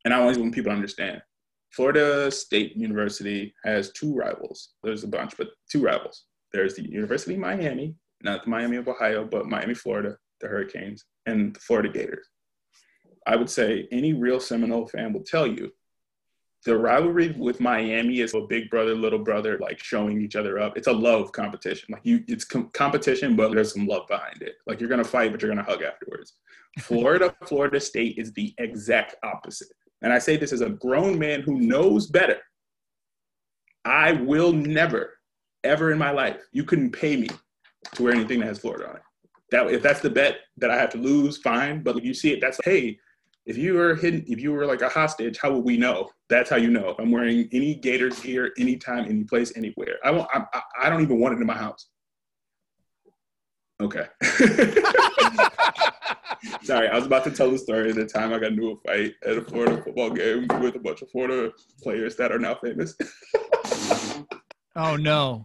And I always want people to understand. Florida State University has two rivals. There's a bunch, but two rivals. There's the University of Miami, not the Miami of Ohio, but Miami, Florida, the Hurricanes, and the Florida Gators. I would say any real Seminole fan will tell you the rivalry with Miami is a big brother, little brother, like showing each other up. It's a love competition. Like you, it's com- competition, but there's some love behind it. Like you're gonna fight, but you're gonna hug afterwards. Florida, Florida State is the exact opposite. And I say this as a grown man who knows better. I will never, ever in my life, you couldn't pay me to wear anything that has Florida on it. That if that's the bet that I have to lose, fine. But if you see it, that's hey, if you were hidden, if you were like a hostage, how would we know? That's how you know. I'm wearing any Gators gear, anytime, any place, anywhere. I won't. I, I don't even want it in my house. Okay. Sorry, I was about to tell the story of the time I got into a fight at a Florida football game with a bunch of Florida players that are now famous. Oh no.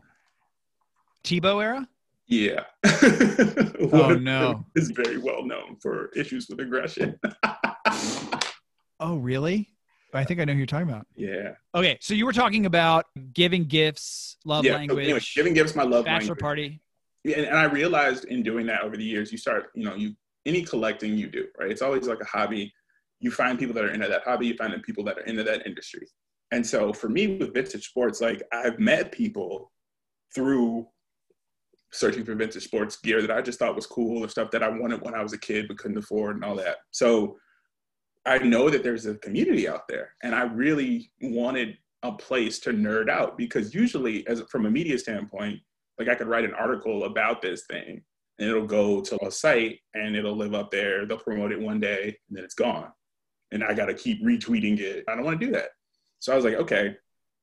Tebow era? yeah. Oh no. Is very well known for issues with aggression. Oh really? I think I know who you're talking about. yeah. Okay, so you were talking about giving gifts, love yeah. language, Anyway, giving gifts my love bachelor language. party. And, and I realized in doing that over the years, you start, you know, you any collecting you do, right? It's always like a hobby. You find people that are into that hobby, you find the people that are into that industry. And so for me with vintage sports, like I've met people through searching for vintage sports gear that I just thought was cool or stuff that I wanted when I was a kid but couldn't afford and all that. So I know that there's a community out there and I really wanted a place to nerd out because usually as from a media standpoint, like I could write an article about this thing and it'll go to a site and it'll live up there. They'll promote it one day and then it's gone. And I got to keep retweeting it. I don't want to do that. So I was like, okay,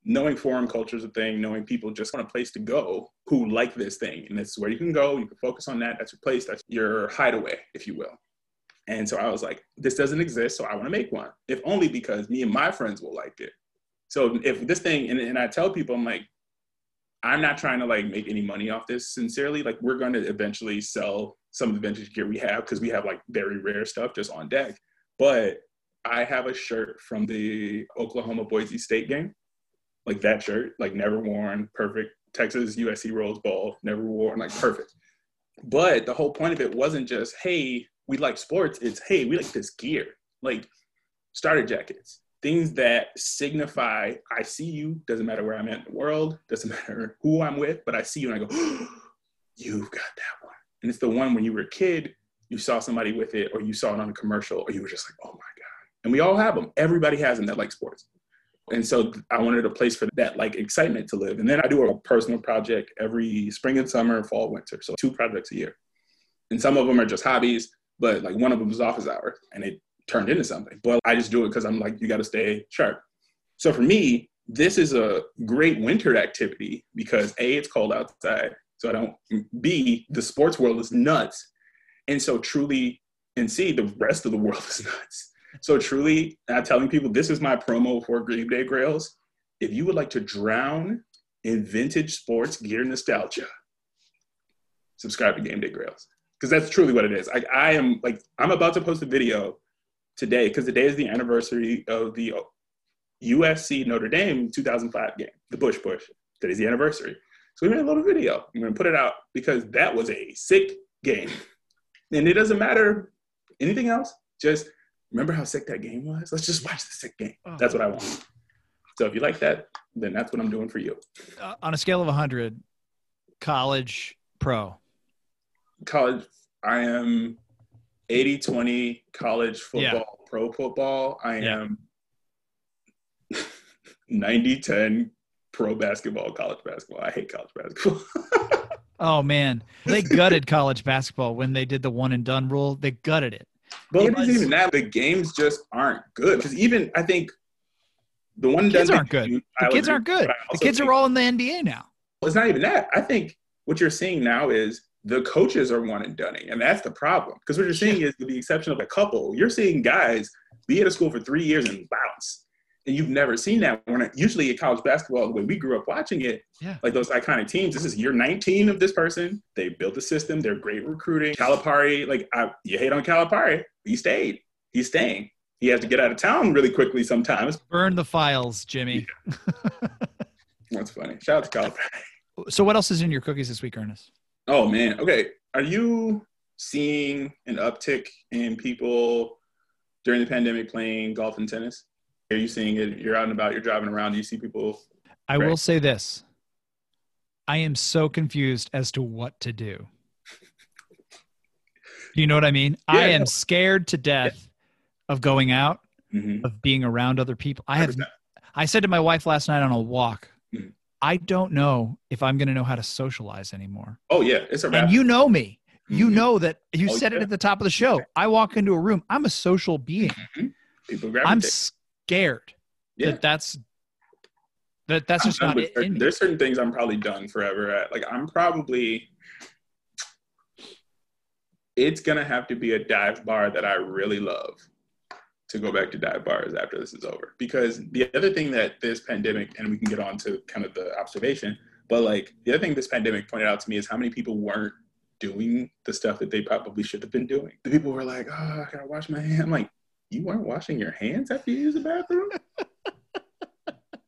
knowing forum culture is a thing, knowing people just want a place to go who like this thing. And that's where you can go. You can focus on that. That's your place. That's your hideaway, if you will. And so I was like, this doesn't exist. So I want to make one, if only because me and my friends will like it. So if this thing, and, and I tell people, I'm like, I'm not trying to like make any money off this sincerely. Like we're going to eventually sell some of the vintage gear we have because we have like very rare stuff just on deck. But I have a shirt from the Oklahoma Boise State game, like that shirt, like never worn, perfect. Texas USC Rose Bowl, never worn, like perfect. But the whole point of it wasn't just, hey, we like sports. It's, hey, we like this gear, like starter jackets, things that signify I see you. Doesn't matter where I'm at in the world, doesn't matter who I'm with, but I see you and I go, you've got that one. And it's the one when you were a kid, you saw somebody with it, or you saw it on a commercial, or you were just like, oh my God. And we all have them. Everybody has them that like sports. And so I wanted a place for that like excitement to live. And then I do a personal project every spring and summer, fall, winter. So two projects a year. And some of them are just hobbies, but like one of them is office hours and it turned into something. But I just do it because I'm like, you got to stay sharp. So for me, this is a great winter activity because A, it's cold outside. So I don't, B, the sports world is nuts. And so truly, and C, the rest of the world is nuts. So truly, I'm telling people this is my promo for Game Day Grails. If you would like to drown in vintage sports gear nostalgia, subscribe to Game Day Grails because that's truly what it is. I, I am like I'm about to post a video today because today is the anniversary of the USC Notre Dame 2005 game, the Bush Push. Today's the anniversary. So we made a little video. I'm going to put it out because that was a sick game. And it doesn't matter anything else. Just remember how sick that game was. Let's just watch the sick game. Oh. That's what I want. So if you like that, then that's what I'm doing for you. Uh, on a scale of 100, college, pro. College, I am 80 20 college football, pro football. I Yeah. am 90 10 pro basketball, college basketball. I hate college basketball. Oh man, they gutted college basketball when they did the one and done rule. They gutted it. But It it isn't even that. The games just aren't good. Because even I think the one Kids done aren't good. The kids aren't good. The kids are all in the NBA now. It's not even that. I think what you're seeing now is the coaches are one and doneing, and that's the problem. Because what you're seeing is, with the exception of a couple, you're seeing guys be at a school for three years and bounce, and you've never seen that. When I- usually in college basketball, the way we grew up watching it, Yeah. like those iconic teams, this is year 19 of this person. They built the system. They're great recruiting. Calipari, like I, you hate on Calipari, he stayed. He's staying. He has to get out of town really quickly sometimes. Burn the files, Jimmy. That's funny. Shout out to Calipari. So what else is in your cookies this week, Ernest? Oh man. Okay. Are you seeing an uptick in people during the pandemic playing golf and tennis? Are you seeing it? You're out and about, you're driving around, do you see people? I Right. will say this. I am so confused as to what to do. Do you know what I mean? I am scared to death of going out, Mhm. of being around other people. I have 100%. I said to my wife last night on a walk, Mhm. I don't know if I'm going to know how to socialize anymore. Oh yeah, it's a wrap. And you know me. You Mhm. know that you Oh, said it at the top of the show. I walk into a room. I'm a social being. people I'm scared Yeah. that that's that that's I'm just not it certain-. There's certain things I'm probably done forever at. Like I'm probably it's gonna have to be a dive bar that I really love to go back to dive bars after this is over. Because the other thing that this pandemic, and we can get on to kind of the observation, but like the other thing this pandemic pointed out to me is how many people weren't doing the stuff that they probably should have been doing. The people were like, oh, I gotta wash my hands. I'm like, you weren't washing your hands after you use the bathroom?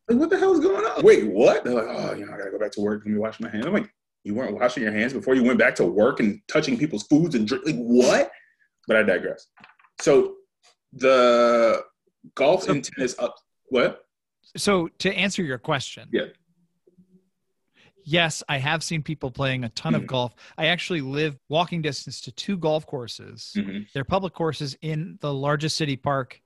Like, what the hell's going on? Wait, what? They're like, oh, you know, I gotta go back to work. Let me wash my hands. I'm like, you weren't washing your hands before you went back to work and touching people's foods and drink. Like, what? But I digress. So the golf and tennis up. What? So to answer your question, Yeah. Yes, I have seen people playing a ton of Mhm. golf. I actually live walking distance to two golf courses. Mhm. They're public courses in the largest city park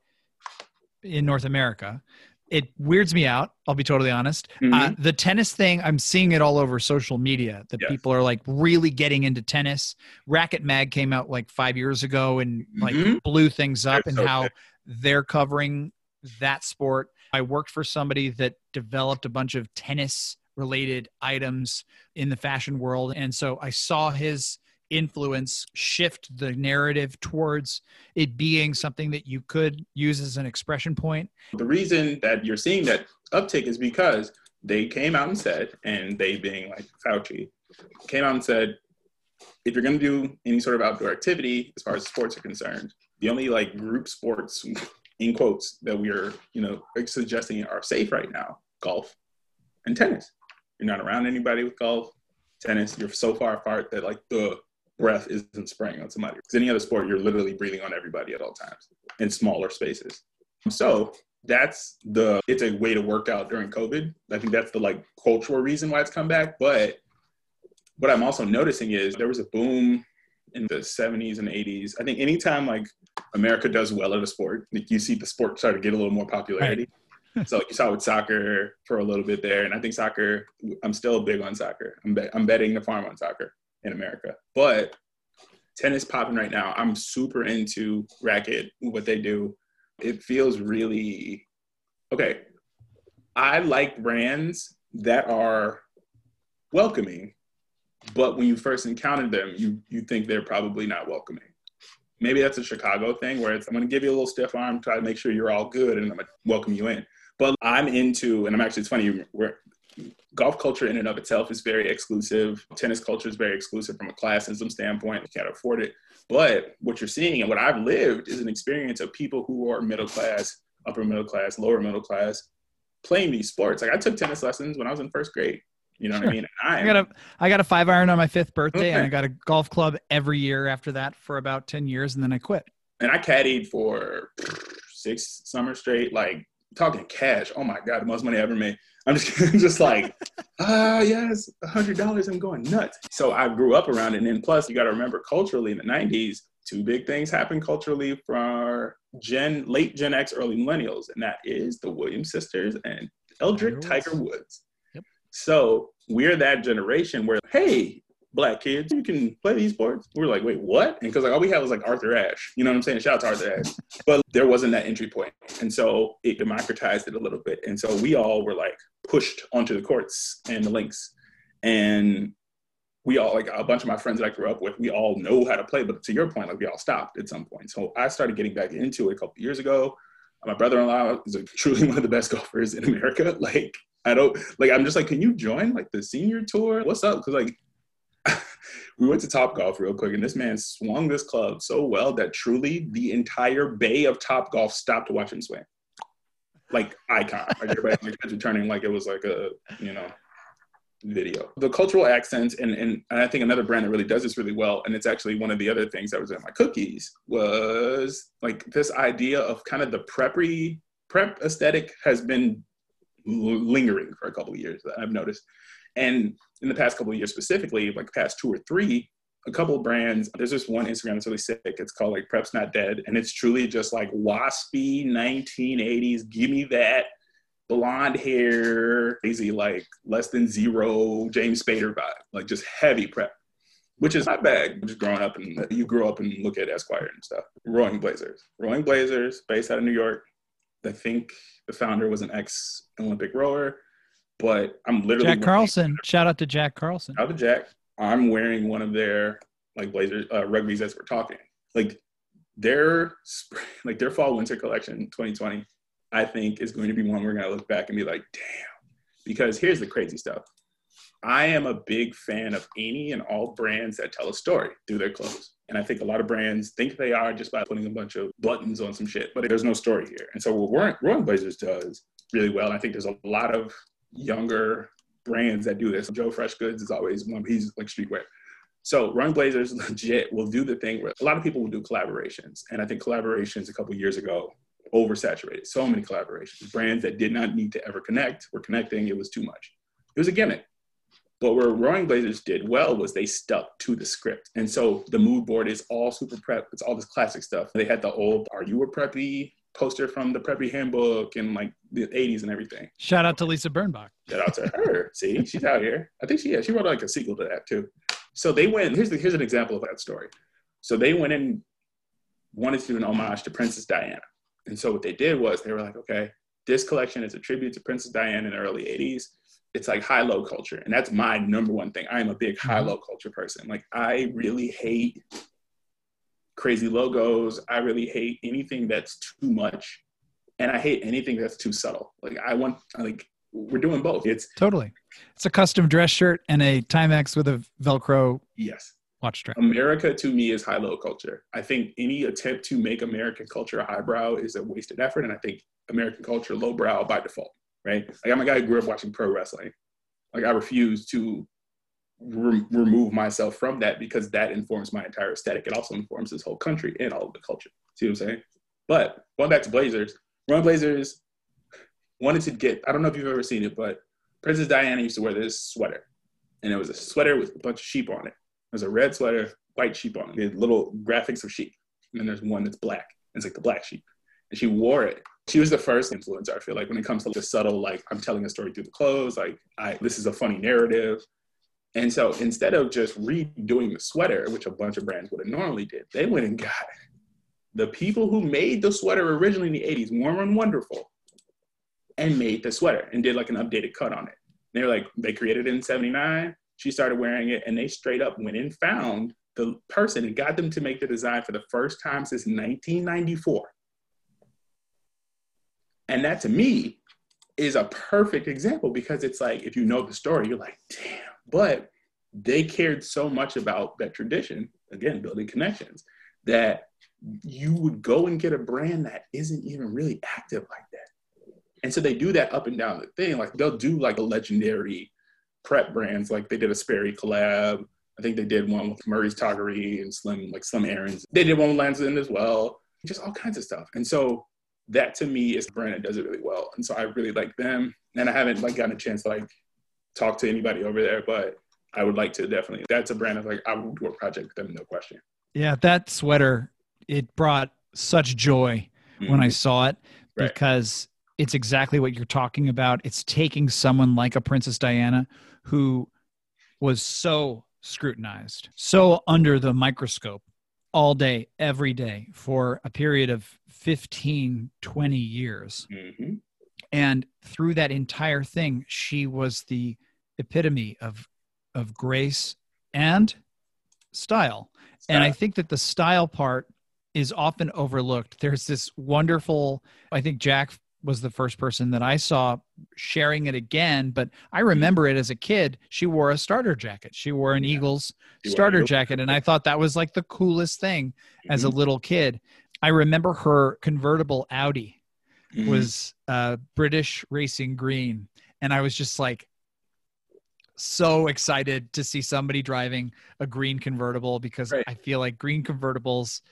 in North America. It weirds me out. I'll be totally honest. Uh, Mhm. the tennis thing, I'm seeing it all over social media that Yes. people are like really getting into tennis. Racquet Mag came out like five years ago and like Mhm. blew things up and so how good. they're covering that sport. I worked for somebody that developed a bunch of tennis related items in the fashion world. And so I saw his influence shift the narrative towards it being something that you could use as an expression point. The reason that you're seeing that uptick is because they came out and said, and they being like Fauci, came out and said, if you're going to do any sort of outdoor activity as far as sports are concerned, the only like group sports in quotes that we are, you know, suggesting are safe right now, golf and tennis. You're not around anybody with golf, tennis. You're so far apart that like the breath isn't spraying on somebody. Because any other sport, you're literally breathing on everybody at all times in smaller spaces. So that's the it's a way to work out during COVID. I think that's the like cultural reason why it's come back. But what I'm also noticing is there was a boom in the 70s and 80s. I think anytime like America does well at a sport, like you see the sport start to get a little more popularity. so like you saw with soccer for a little bit there, and I think soccer. I'm still big on soccer. I'm bet I'm betting the farm on soccer in America, but tennis popping right now. I'm super into racket, what they do. It feels really okay. I like brands that are welcoming, but when you first encounter them, you you think they're probably not welcoming. Maybe that's a Chicago thing where it's I'm gonna give you a little stiff arm, try to make sure you're all good, and I'm gonna welcome you in. But I'm into, and I'm actually it's funny, where golf culture in and of itself is very exclusive. Tennis culture is very exclusive from a classism standpoint. You can't afford it. But what you're seeing and what I've lived is an experience of people who are middle class, upper middle class, lower middle class, playing these sports. Like I took tennis lessons when I was in first grade. You know Sure. what I mean? I, I got a I got a five iron on my fifth birthday, and I got a golf club every year after that for about ten years, and then I quit. and I caddied for six summers straight, like talking cash. Oh my god, the most money I ever made. I'm just just like, ah, yes, a hundred dollars. I'm going nuts. So I grew up around it, and then plus you got to remember culturally in the '90s, two big things happened culturally for Gen late Gen X, early millennials, and that is the Williams sisters and Eldrick Tiger Tiger Woods. Yep. So we're that generation where, hey, black kids, you can play these sports. We were like, wait, what? And because like all we had was like Arthur Ashe. You know what I'm saying? Shout out to Arthur Ashe. But there wasn't that entry point. And so it democratized it a little bit. And so we all were like pushed onto the courts and the links. And we all like a bunch of my friends that I grew up with, we all know how to play. But to your point, like we all stopped at some point. So I started getting back into it a couple years ago. My brother-in-law is a, truly one of the best golfers in America. Like I don't like. I'm just like, can you join like the senior tour? What's up? Because like we went to Top Golf real quick, and this man swung this club so well that truly the entire bay of Top Golf stopped to watch him swing. Like icon, like everybody like heads were turning like it was like a you know video. The cultural accents, and, and and I think another brand that really does this really well, and it's actually one of the other things that was in my cookies was like this idea of kind of the preppy prep aesthetic has been lingering for a couple of years that I've noticed. And in the past couple of years specifically, like past two or three, a couple of brands, there's this one Instagram that's really sick. It's called like Prep's Not Dead. And it's truly just like waspy 1980s, give me that blonde hair, crazy, like less than zero James Spader vibe, like just heavy prep. Which is not bad. Just growing up and you grow up and look at Esquire and stuff. Rowing Blazers. Rowing Blazers, based out of New York. I think the founder was an ex Olympic rower, but I'm literally Jack Carlson. Shout out to Jack Carlson. out of Jack. I'm wearing one of their like Blazers uh, rugbies as we're talking. Like their spring, like their fall winter collection 2020, I think is going to be one we're gonna look back and be like, damn. Because here's the crazy stuff. I am a big fan of any and all brands that tell a story through their clothes. And I think a lot of brands think they are just by putting a bunch of buttons on some shit, but there's no story here. And so what Rowing Blazers does really well, and I think there's a lot of younger brands that do this. Joe Freshgoods is always one, he's like streetwear. So Rowing Blazers legit will do the thing where a lot of people will do collaborations. And I think collaborations a couple years ago oversaturated. So many collaborations. Brands that did not need to ever connect were connecting. It was too much. It was a gimmick. But where Rowing Blazers did well was they stuck to the script. And so the mood board is all super prep. It's all this classic stuff. They had the old Are You a Preppy poster from the Preppy handbook in like the 80s and everything. Shout out to Lisa Birnbach. Shout out to her. See, she's out here. I think she yeah, she wrote like a sequel to that too. So they went, here's the, here's an example of that story. So they went and wanted to do an homage to Princess Diana. And so what they did was they were like, okay, this collection is a tribute to Princess Diana in the early 80s. It's like high low culture. And that's my number one thing. I am a big high mm-hmm. low culture person. Like I really hate crazy logos. I really hate anything that's too much. And I hate anything that's too subtle. Like I want like we're doing both. It's Totally. It's a custom dress shirt and a Timex with a Velcro yes. watch strap. America to me is high low culture. I think any attempt to make American culture highbrow is a wasted effort. And I think American culture lowbrow by default, right? Like I'm a guy who grew up watching pro wrestling. Like I refuse to re- remove myself from that because that informs my entire aesthetic. It also informs this whole country and all of the culture. See what I'm saying? But going back to Blazers, Rowing Blazers wanted to get, I don't know if you've ever seen it, but Princess Diana used to wear this sweater. And it was a sweater with a bunch of sheep on it. There's a red sweater, white sheep on it. Little graphics of sheep. And then there's one that's black. It's like the black sheep. And she wore it. She was the first influencer, I feel like, when it comes to the subtle, like I'm telling a story through the clothes, like I this is a funny narrative. And so instead of just redoing the sweater, which a bunch of brands would have normally did, they went and got the people who made the sweater originally in the 80s, Warm and Wonderful, and made the sweater and did like an updated cut on it. And they were like, they created it in 79. She started wearing it and they straight up went and found the person and got them to make the design for the first time since 1994. And that to me is a perfect example because it's like, if you know the story, you're like, damn. But they cared so much about that tradition, again, building connections, that you would go and get a brand that isn't even really active like that. And so they do that up and down the thing. Like they'll do like a legendary prep brands. Like they did a Sperry collab. I think they did one with Murray's Toggery and Slim, like Slim Aarons. They did one with Lands' End as well. Just all kinds of stuff. And so that to me is a brand that does it really well. And so I really like them. And I haven't like gotten a chance to like talk to anybody over there, but I would like to definitely. That's a brand of like I would do a project with them, no question. Yeah, that sweater it brought such joy mm-hmm. when I mm-hmm. saw it right. because it's exactly what you're talking about. It's taking someone like a Princess Diana who was so scrutinized, so under the microscope all day, every day for a period of 15, 20 years. Mm-hmm. And through that entire thing, she was the epitome of, of grace and style. style. And I think that the style part is often overlooked. There's this wonderful, I think Jack was the first person that I saw sharing it again, but I mm-hmm. remember it as a kid. She wore a starter jacket. She wore an yeah. Eagles starter jacket. And I thought that was like the coolest thing mm-hmm. as a mm-hmm. little kid. I remember her convertible Audi mm-hmm. was uh, British racing green. And I was just like, so excited to see somebody driving a green convertible because right. I feel like green convertibles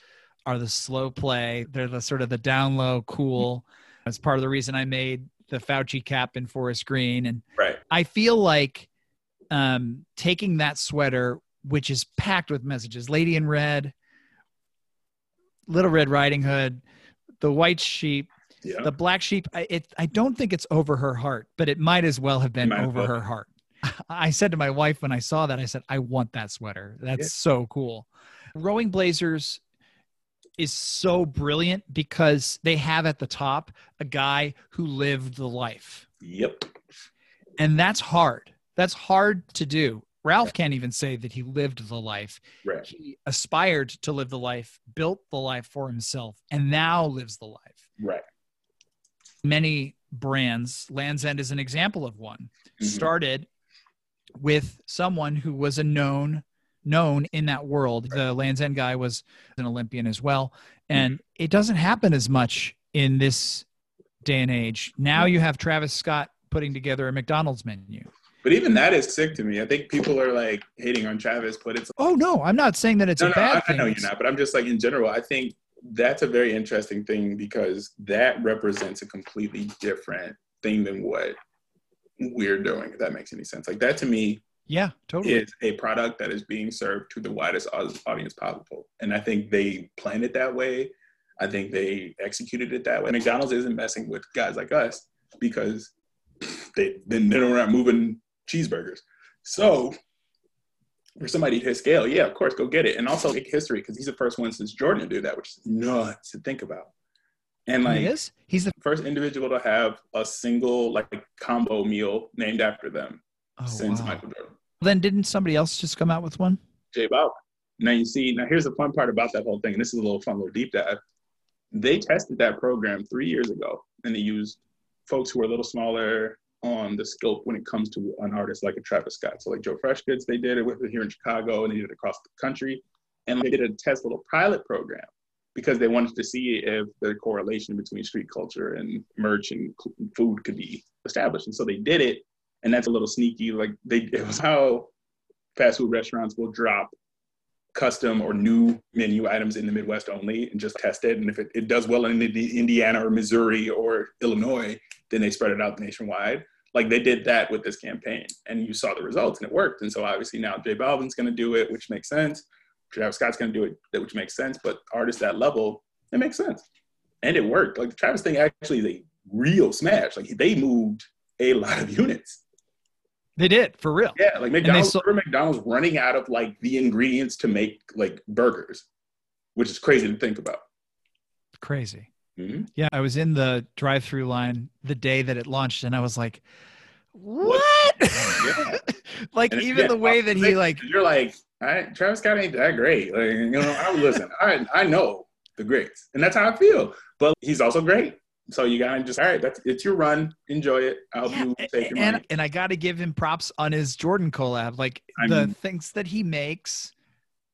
are the slow play. They're the sort of the down low cool. That's part of the reason I made the Fauci cap in forest green. And right. I feel like um, taking that sweater, which is packed with messages, Lady in Red, Little Red Riding Hood, the White Sheep, yeah. the Black Sheep. I, it, I don't think it's over her heart, but it might as well have been over her heart. I said to my wife when I saw that, I said, I want that sweater. That's yeah. so cool. Rowing Blazers is so brilliant because they have at the top a guy who lived the life. Yep. And that's hard. That's hard to do. Ralph right. can't even say that he lived the life. Right. He aspired to live the life, built the life for himself, and now lives the life. Right. Many brands, Lands' End is an example of one, mm-hmm. started with someone who was a known known in that world. The Lands' End guy was an Olympian as well. And mm-hmm. it doesn't happen as much in this day and age. Now you have Travis Scott putting together a McDonald's menu. But even that is sick to me. I think people are like hating on Travis, but it's oh no, I'm not saying that it's no, a no, bad I, thing. I know you're not, but I'm just like in general. I think that's a very interesting thing because that represents a completely different thing than what we're doing. If that makes any sense, like that to me yeah, totally. Is a product that is being served to the widest audience possible. And I think they planned it that way. I think they executed it that way. McDonald's isn't messing with guys like us because they then they're not moving cheeseburgers. So for somebody to his scale, yeah, of course, go get it. And also make history because he's the first one since Jordan to do that, which is nuts to think about. And like he is? he's the first individual to have a single like combo meal named after them oh, since wow. Michael Jordan. Then didn't somebody else just come out with one? J Balvin. Now you see, now here's the fun part about that whole thing, and this is a little fun little deep dive. They tested that program three years ago, and they used folks who are a little smaller on the scope when it comes to an artist like a Travis Scott. So like Joe Freshgoods, they did it with it here in Chicago, and they did it across the country, and they did a test little pilot program because they wanted to see if the correlation between street culture and merch and food could be established. And so they did it, and that's a little sneaky. Like they, it was how fast food restaurants will drop custom or new menu items in the Midwest only and just test it. And if it, it does well in Indiana or Missouri or Illinois, then they spread it out nationwide. Like they did that with this campaign, and you saw the results, and it worked. And so obviously now J Balvin's going to do it, which makes sense. Travis Scott's going to do it, which makes sense. But artists that level, it makes sense, and it worked. Like the Travis thing actually is a real smash. Like they moved a lot of units they did for real. Yeah, like McDonald's. Saw- McDonald's running out of like the ingredients to make like burgers, which is crazy to think about. Crazy. Mm-hmm. Yeah, I was in the drive-through line the day that it launched, and I was like, "What?" Yeah. like and even yeah, the way that he like. You're like, Travis Scott ain't that great. Like, you know, I listen. I I know the greats, and that's how I feel. But he's also great. So you gotta just all right. That's it's your run. Enjoy it. I'll yeah, you take your and, money. And I gotta give him props on his Jordan collab. Like I the mean, things that he makes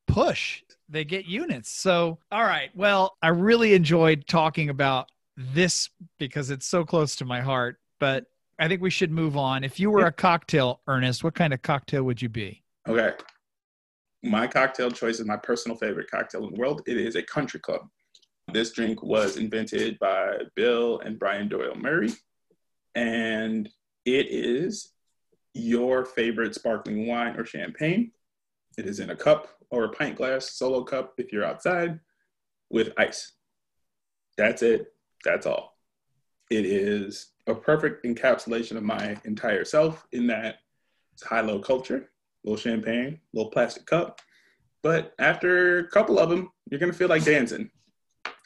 push. They get units. So all right. Well, I really enjoyed talking about this because it's so close to my heart. But I think we should move on. If you were a cocktail, Ernest, what kind of cocktail would you be? Okay. My cocktail choice is my personal favorite cocktail in the world. It is a country club. This drink was invented by Bill and Brian Doyle Murray, and it is your favorite sparkling wine or champagne. It is in a cup or a pint glass, solo cup if you're outside, with ice. That's it. That's all. It is a perfect encapsulation of my entire self in that it's high low culture, little champagne, little plastic cup. But after a couple of them, you're going to feel like dancing.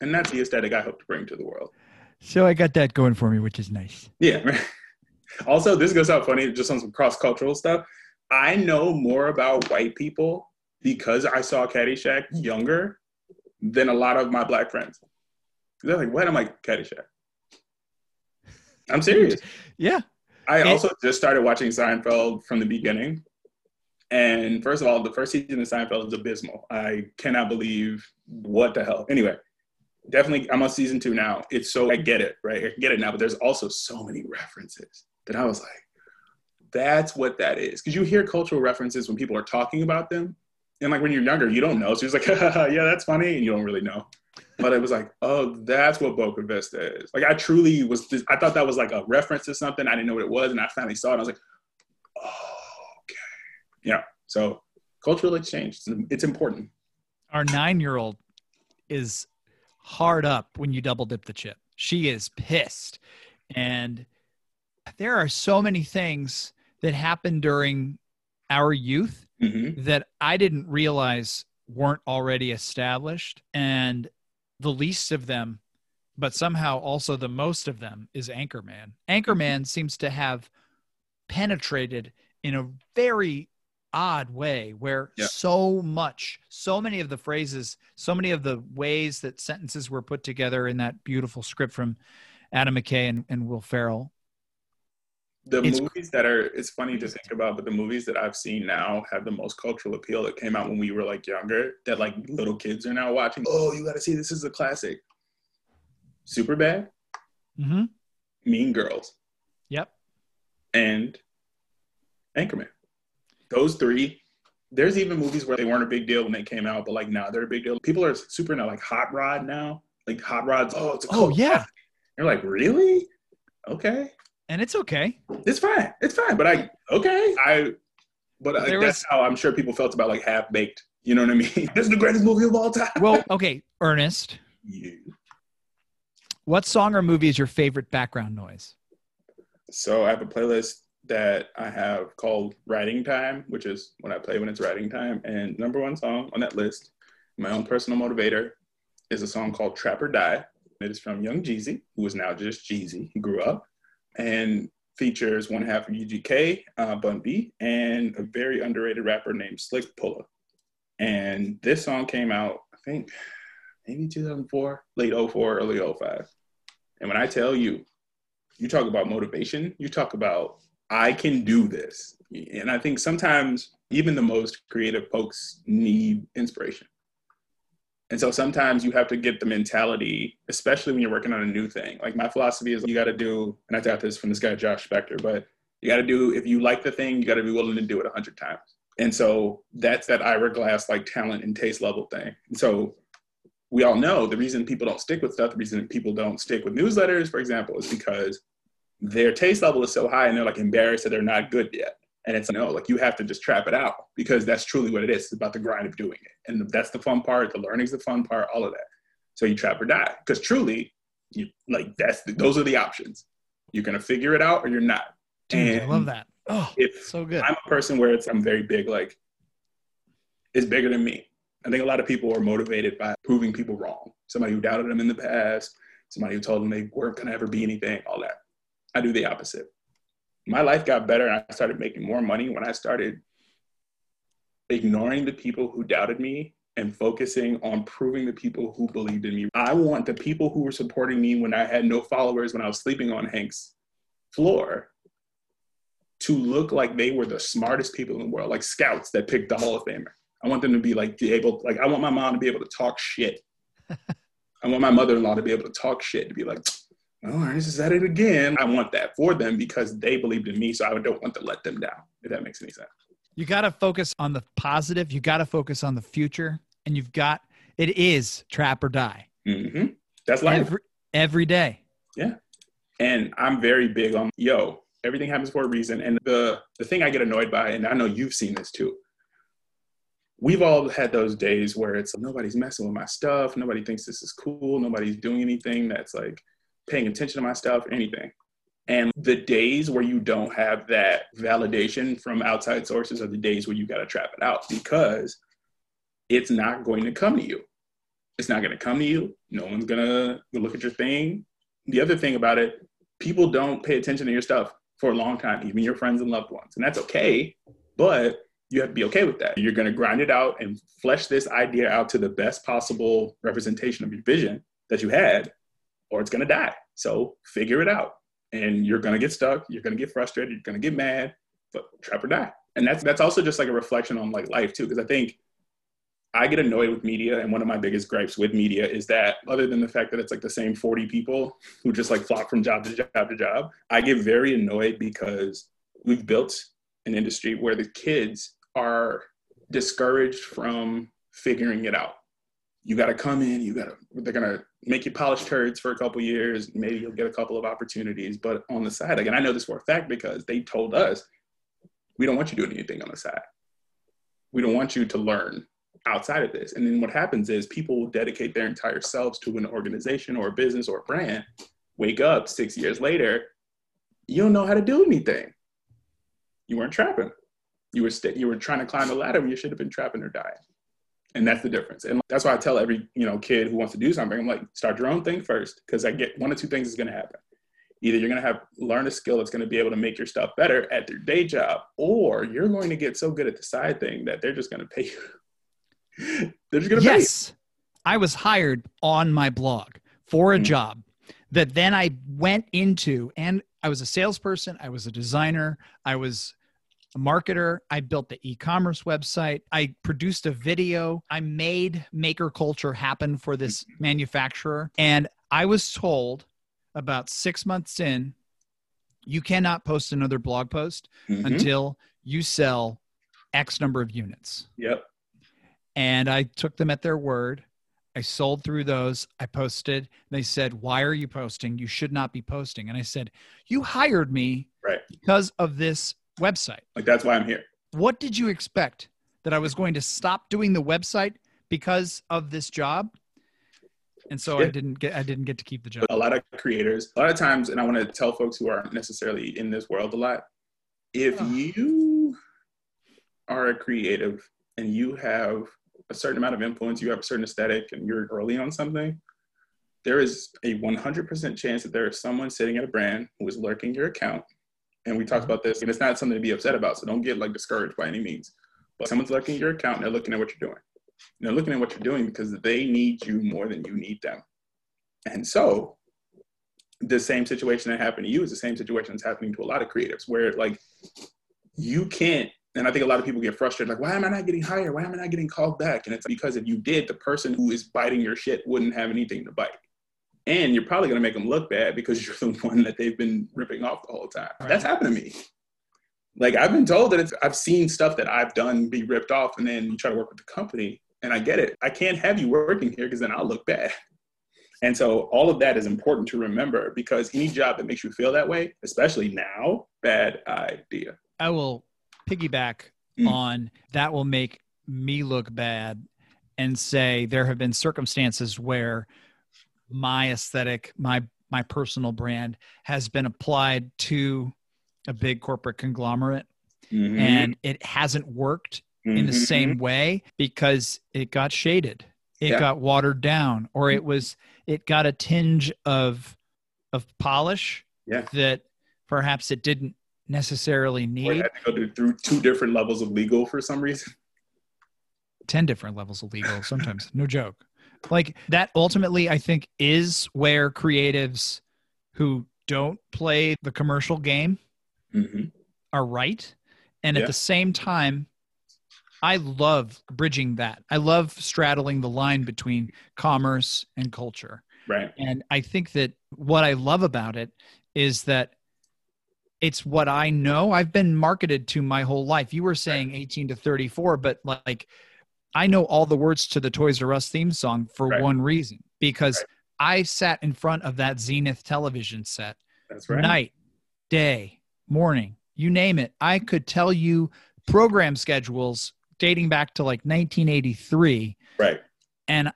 And that's the aesthetic I hope to bring to the world. So I got that going for me, which is nice. Yeah. also, this goes out funny just on some cross cultural stuff. I know more about white people because I saw Caddyshack younger than a lot of my black friends. They're like, what? I'm like, Caddyshack. I'm serious. Yeah. I also just started watching Seinfeld from the beginning. And first of all, the first season of Seinfeld is abysmal. I cannot believe what the hell. Anyway, definitely, I'm on season two now. It's so, I get it, right? I get it now, but there's also so many references that I was like, that's what that is. Because you hear cultural references when people are talking about them. And like when you're younger, you don't know. So you're like, yeah, that's funny. And you don't really know but it was like, oh, that's what Boca Vista is. Like I truly was, just, I thought that was like a reference to something. I didn't know what it was, and I finally saw it. I was like, oh, yeah. So cultural exchange, it's important. Our nine-year-old is hard up when you double dip the chip. She is pissed, and there are so many things that happened during our youth mm-hmm. that I didn't realize weren't already established and the least of them, but somehow also the most of them is Anchorman. Anchorman seems to have penetrated in a very odd way where yeah. so much, so many of the phrases, so many of the ways that sentences were put together in that beautiful script from Adam McKay and, and Will Ferrell. The it's, movies that are it's funny to think about but the movies that i've seen now have the most cultural appeal that came out when we were like younger that like little kids are now watching. Oh you gotta see this is a classic. Super bad mm-hmm. mean girls. Yep. And anchorman those three there's even movies where they weren't a big deal when they came out but like now they're a big deal people are super now like hot rod now like hot rods oh it's a oh yeah you're like really okay and it's okay. It's fine. It's fine. But I okay. I but I, that's how I'm sure people felt about like Half Baked. You know what I mean? this is the greatest movie of all time. Well, okay, Ernest. Yeah. What song or movie is your favorite background noise? So I have a playlist that I have called Writing Time, which is when I play when it's writing time. And number one song on that list, my own personal motivator, is a song called Trap or Die. It is from Young Jeezy, who is now just Jeezy. He grew up and features one half of UGK, uh, Bun B, and a very underrated rapper named Slick Pulla. And this song came out, I think, maybe 2004, late 04, early 05. And when I tell you, you talk about motivation, you talk about, I can do this. And I think sometimes even the most creative folks need inspiration. And so sometimes you have to get the mentality, especially when you're working on a new thing. Like my philosophy is you got to do, and I got this from this guy, Josh Spector, but you got to do, if you like the thing, you got to be willing to do it a hundred times. And so that's that Ira Glass like talent and taste level thing. And so we all know the reason people don't stick with stuff, the reason people don't stick with newsletters, for example, is because their taste level is so high and they're like embarrassed that they're not good yet. And it's no, like you have to just trap it out because that's truly what it is. It's about the grind of doing it. And that's the fun part. The learning's the fun part, all of that. So you trap or die because truly, you like that's the, those are the options. You're going to figure it out or you're not. Dude, and I love that. Oh, if so good. I'm a person where it's, I'm very big, like it's bigger than me. I think a lot of people are motivated by proving people wrong. Somebody who doubted them in the past, somebody who told them they weren't going to ever be anything, all that. I do the opposite my life got better and I started making more money when I started ignoring the people who doubted me and focusing on proving the people who believed in me. I want the people who were supporting me when I had no followers, when I was sleeping on Hank's floor, to look like they were the smartest people in the world, like scouts that picked the Hall of Famer. I want them to be like be able, like I want my mom to be able to talk shit. I want my mother-in-law to be able to talk shit, to be like, oh, Ernest is at it again. I want that for them because they believed in me. So I don't want to let them down, if that makes any sense. You got to focus on the positive. You got to focus on the future. And you've got, it is trap or die. Mm-hmm. That's life. Every, every day. Yeah. And I'm very big on, yo, everything happens for a reason. And the, the thing I get annoyed by, and I know you've seen this too, we've all had those days where it's nobody's messing with my stuff. Nobody thinks this is cool. Nobody's doing anything that's like paying attention to my stuff, anything. And the days where you don't have that validation from outside sources are the days where you got to trap it out because it's not going to come to you. It's not going to come to you. No one's going to look at your thing. The other thing about it, people don't pay attention to your stuff for a long time, even your friends and loved ones. And that's okay. But you have to be okay with that. You're going to grind it out and flesh this idea out to the best possible representation of your vision that you had, or it's going to die. So figure it out. And you're going to get stuck. You're going to get frustrated. You're going to get mad, but trap or die. And that's that's also just like a reflection on like life too, because I think I get annoyed with media, and one of my biggest gripes with media is that, other than the fact that it's like the same 40 people who just like flock from job to job to job, I get very annoyed because we've built an industry where the kids are discouraged from figuring it out. You got to come in, you got to, they're going to make you polish turds for a couple years. Maybe you'll get a couple of opportunities. But on the side, again, I know this for a fact because they told us, we don't want you doing anything on the side. We don't want you to learn outside of this. And then what happens is people will dedicate their entire selves to an organization or a business or a brand, wake up six years later, you don't know how to do anything. You weren't trapping you were st- you were trying to climb the ladder when you should have been trapping or dying and that's the difference and that's why i tell every you know kid who wants to do something i'm like start your own thing first because i get one or two things is going to happen either you're going to have learn a skill that's going to be able to make your stuff better at their day job or you're going to get so good at the side thing that they're just going to pay you they're just going to pay. yes i was hired on my blog for a mm-hmm. job that then i went into and i was a salesperson i was a designer i was marketer. I built the e commerce website. I produced a video. I made maker culture happen for this manufacturer. And I was told about six months in, you cannot post another blog post mm-hmm. until you sell X number of units. Yep. And I took them at their word. I sold through those. I posted. They said, Why are you posting? You should not be posting. And I said, You hired me right. because of this website. Like that's why I'm here. What did you expect that I was going to stop doing the website because of this job? And so yeah. I didn't get I didn't get to keep the job. A lot of creators, a lot of times, and I want to tell folks who aren't necessarily in this world a lot, if oh. you are a creative and you have a certain amount of influence, you have a certain aesthetic, and you're early on something, there is a 100% chance that there is someone sitting at a brand who is lurking your account and we talked mm-hmm. about this, and it's not something to be upset about. So don't get like discouraged by any means. But someone's looking at your account and they're looking at what you're doing. And they're looking at what you're doing because they need you more than you need them. And so the same situation that happened to you is the same situation that's happening to a lot of creatives where like you can't and I think a lot of people get frustrated, like, why am I not getting hired? Why am I not getting called back? And it's because if you did, the person who is biting your shit wouldn't have anything to bite and you're probably going to make them look bad because you're the one that they've been ripping off the whole time. Right. That's happened to me. Like I've been told that it's, I've seen stuff that I've done be ripped off, and then you try to work with the company, and I get it. I can't have you working here because then I'll look bad. And so all of that is important to remember because any job that makes you feel that way, especially now, bad idea. I will piggyback mm. on that will make me look bad and say there have been circumstances where my aesthetic, my my personal brand has been applied to a big corporate conglomerate mm-hmm. and it hasn't worked mm-hmm. in the mm-hmm. same way because it got shaded it yeah. got watered down or it was it got a tinge of of polish yeah. that perhaps it didn't necessarily need had to go through two different levels of legal for some reason 10 different levels of legal sometimes no joke like that ultimately, I think, is where creatives who don't play the commercial game mm-hmm. are right. And yeah. at the same time, I love bridging that. I love straddling the line between commerce and culture. Right. And I think that what I love about it is that it's what I know. I've been marketed to my whole life. You were saying 18 to 34, but like I know all the words to the Toys R Us theme song for Right. one reason because Right. I sat in front of that Zenith television set That's right. night, day, morning, you name it. I could tell you program schedules dating back to like 1983 Right. and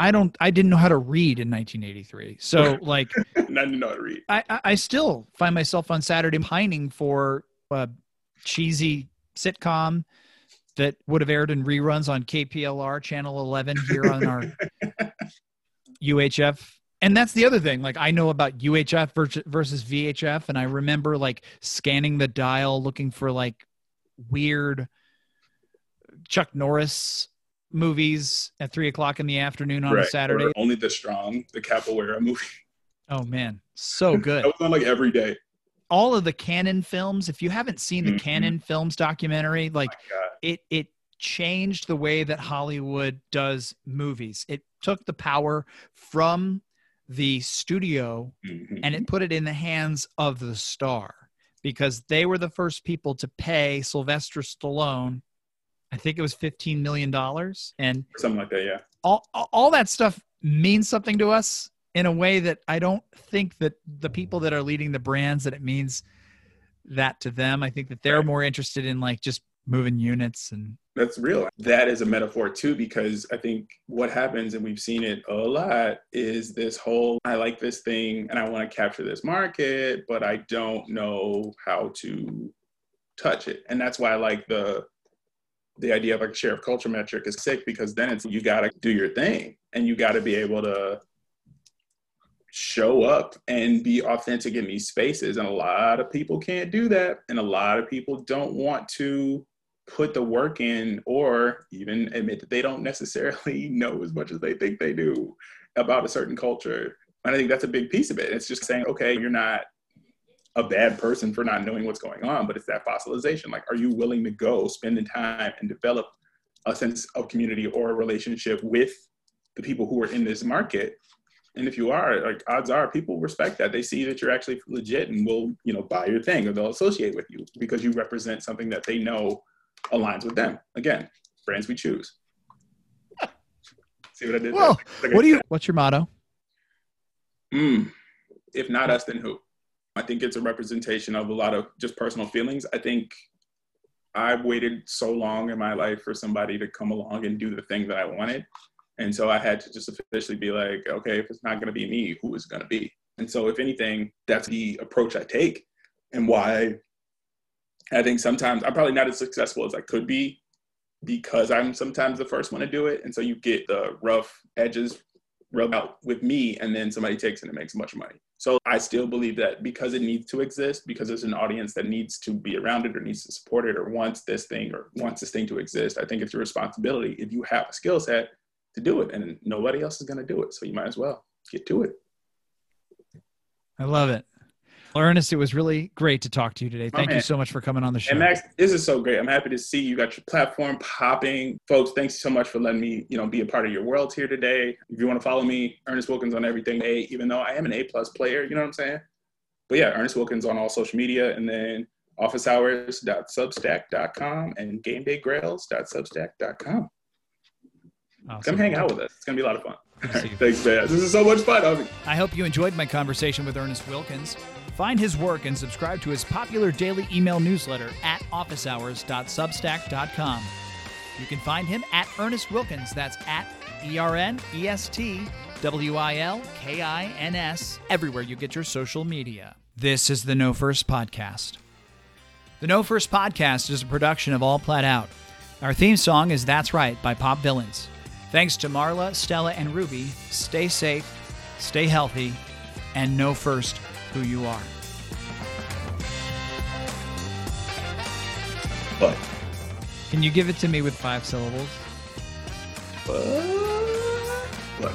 I don't I didn't know how to read in 1983. So like Not know how to read. I I I still find myself on Saturday pining for a cheesy sitcom that would have aired in reruns on KPLR channel 11 here on our UHF. And that's the other thing. Like I know about UHF versus VHF, and I remember like scanning the dial looking for like weird Chuck Norris movies at three o'clock in the afternoon on a Saturday. Or Only the Strong, the Capoeira movie. Oh man, so good. That was on like every day. All of the Cannon films if you haven't seen the Mhm. Cannon films documentary like it it changed the way that hollywood does movies it took the power from the studio Mhm. and it put it in the hands of the star because they were the first people to pay sylvester stallone i think it was 15 million dollars and Something like that, yeah. all all that stuff means something to us in a way that I don't think that the people that are leading the brands that it means that to them. I think that they're Right. more interested in like just moving units and That's real. That is a metaphor too, because I think what happens, and we've seen it a lot, is this whole I like this thing and I want to capture this market, but I don't know how to touch it. And that's why I like the the idea of like a share of culture metric is sick because then it's you gotta do your thing and you gotta be able to show up and be authentic in these spaces. And a lot of people can't do that. And a lot of people don't want to put the work in or even admit that they don't necessarily know as much as they think they do about a certain culture. And I think that's a big piece of it. It's just saying, okay, you're not a bad person for not knowing what's going on, but it's that fossilization. Like, are you willing to go spend the time and develop a sense of community or a relationship with the people who are in this market? And if you are, like odds are people respect that. They see that you're actually legit and will, you know, buy your thing or they'll associate with you because you represent something that they know aligns with them. Again, brands we choose. See what I did? Well, Like what do you what's your motto? Mm, if not us, then who? I think it's a representation of a lot of just personal feelings. I think I've waited so long in my life for somebody to come along and do the thing that I wanted. And so I had to just officially be like, okay, if it's not going to be me, who is going to be? And so, if anything, that's the approach I take and why I think sometimes I'm probably not as successful as I could be because I'm sometimes the first one to do it. And so you get the rough edges rubbed out with me and then somebody takes it and makes of money. So I still believe that because it needs to exist, because there's an audience that needs to be around it or needs to support it or wants this thing or wants this thing to exist, I think it's your responsibility if you have a skill set to do it and nobody else is going to do it. So you might as well get to it. I love it. Well, Ernest, it was really great to talk to you today. Thank you so much for coming on the show. And Max, this is so great. I'm happy to see you got your platform popping. Folks, thanks so much for letting me, you know, be a part of your world here today. If you want to follow me, Ernest Wilkins on everything A, even though I am an A plus player, you know what I'm saying? But yeah, Ernest Wilkins on all social media and then officehours.substack.com and gamedaygrails.substack.com. Awesome. Come hang out with us. It's gonna be a lot of fun. Good to see you. Thanks, man. This is so much fun. homie. I hope you enjoyed my conversation with Ernest Wilkins. Find his work and subscribe to his popular daily email newsletter at officehours.substack.com. You can find him at Ernest Wilkins. That's at E R N E S T W I L K I N S, everywhere you get your social media. This is the No First Podcast. The No First Podcast is a production of All Plat Out. Our theme song is That's Right by Pop Villains. Thanks to Marla, Stella, and Ruby. Stay safe, stay healthy, and know first who you are. But, Can you give it to me with five syllables? but look,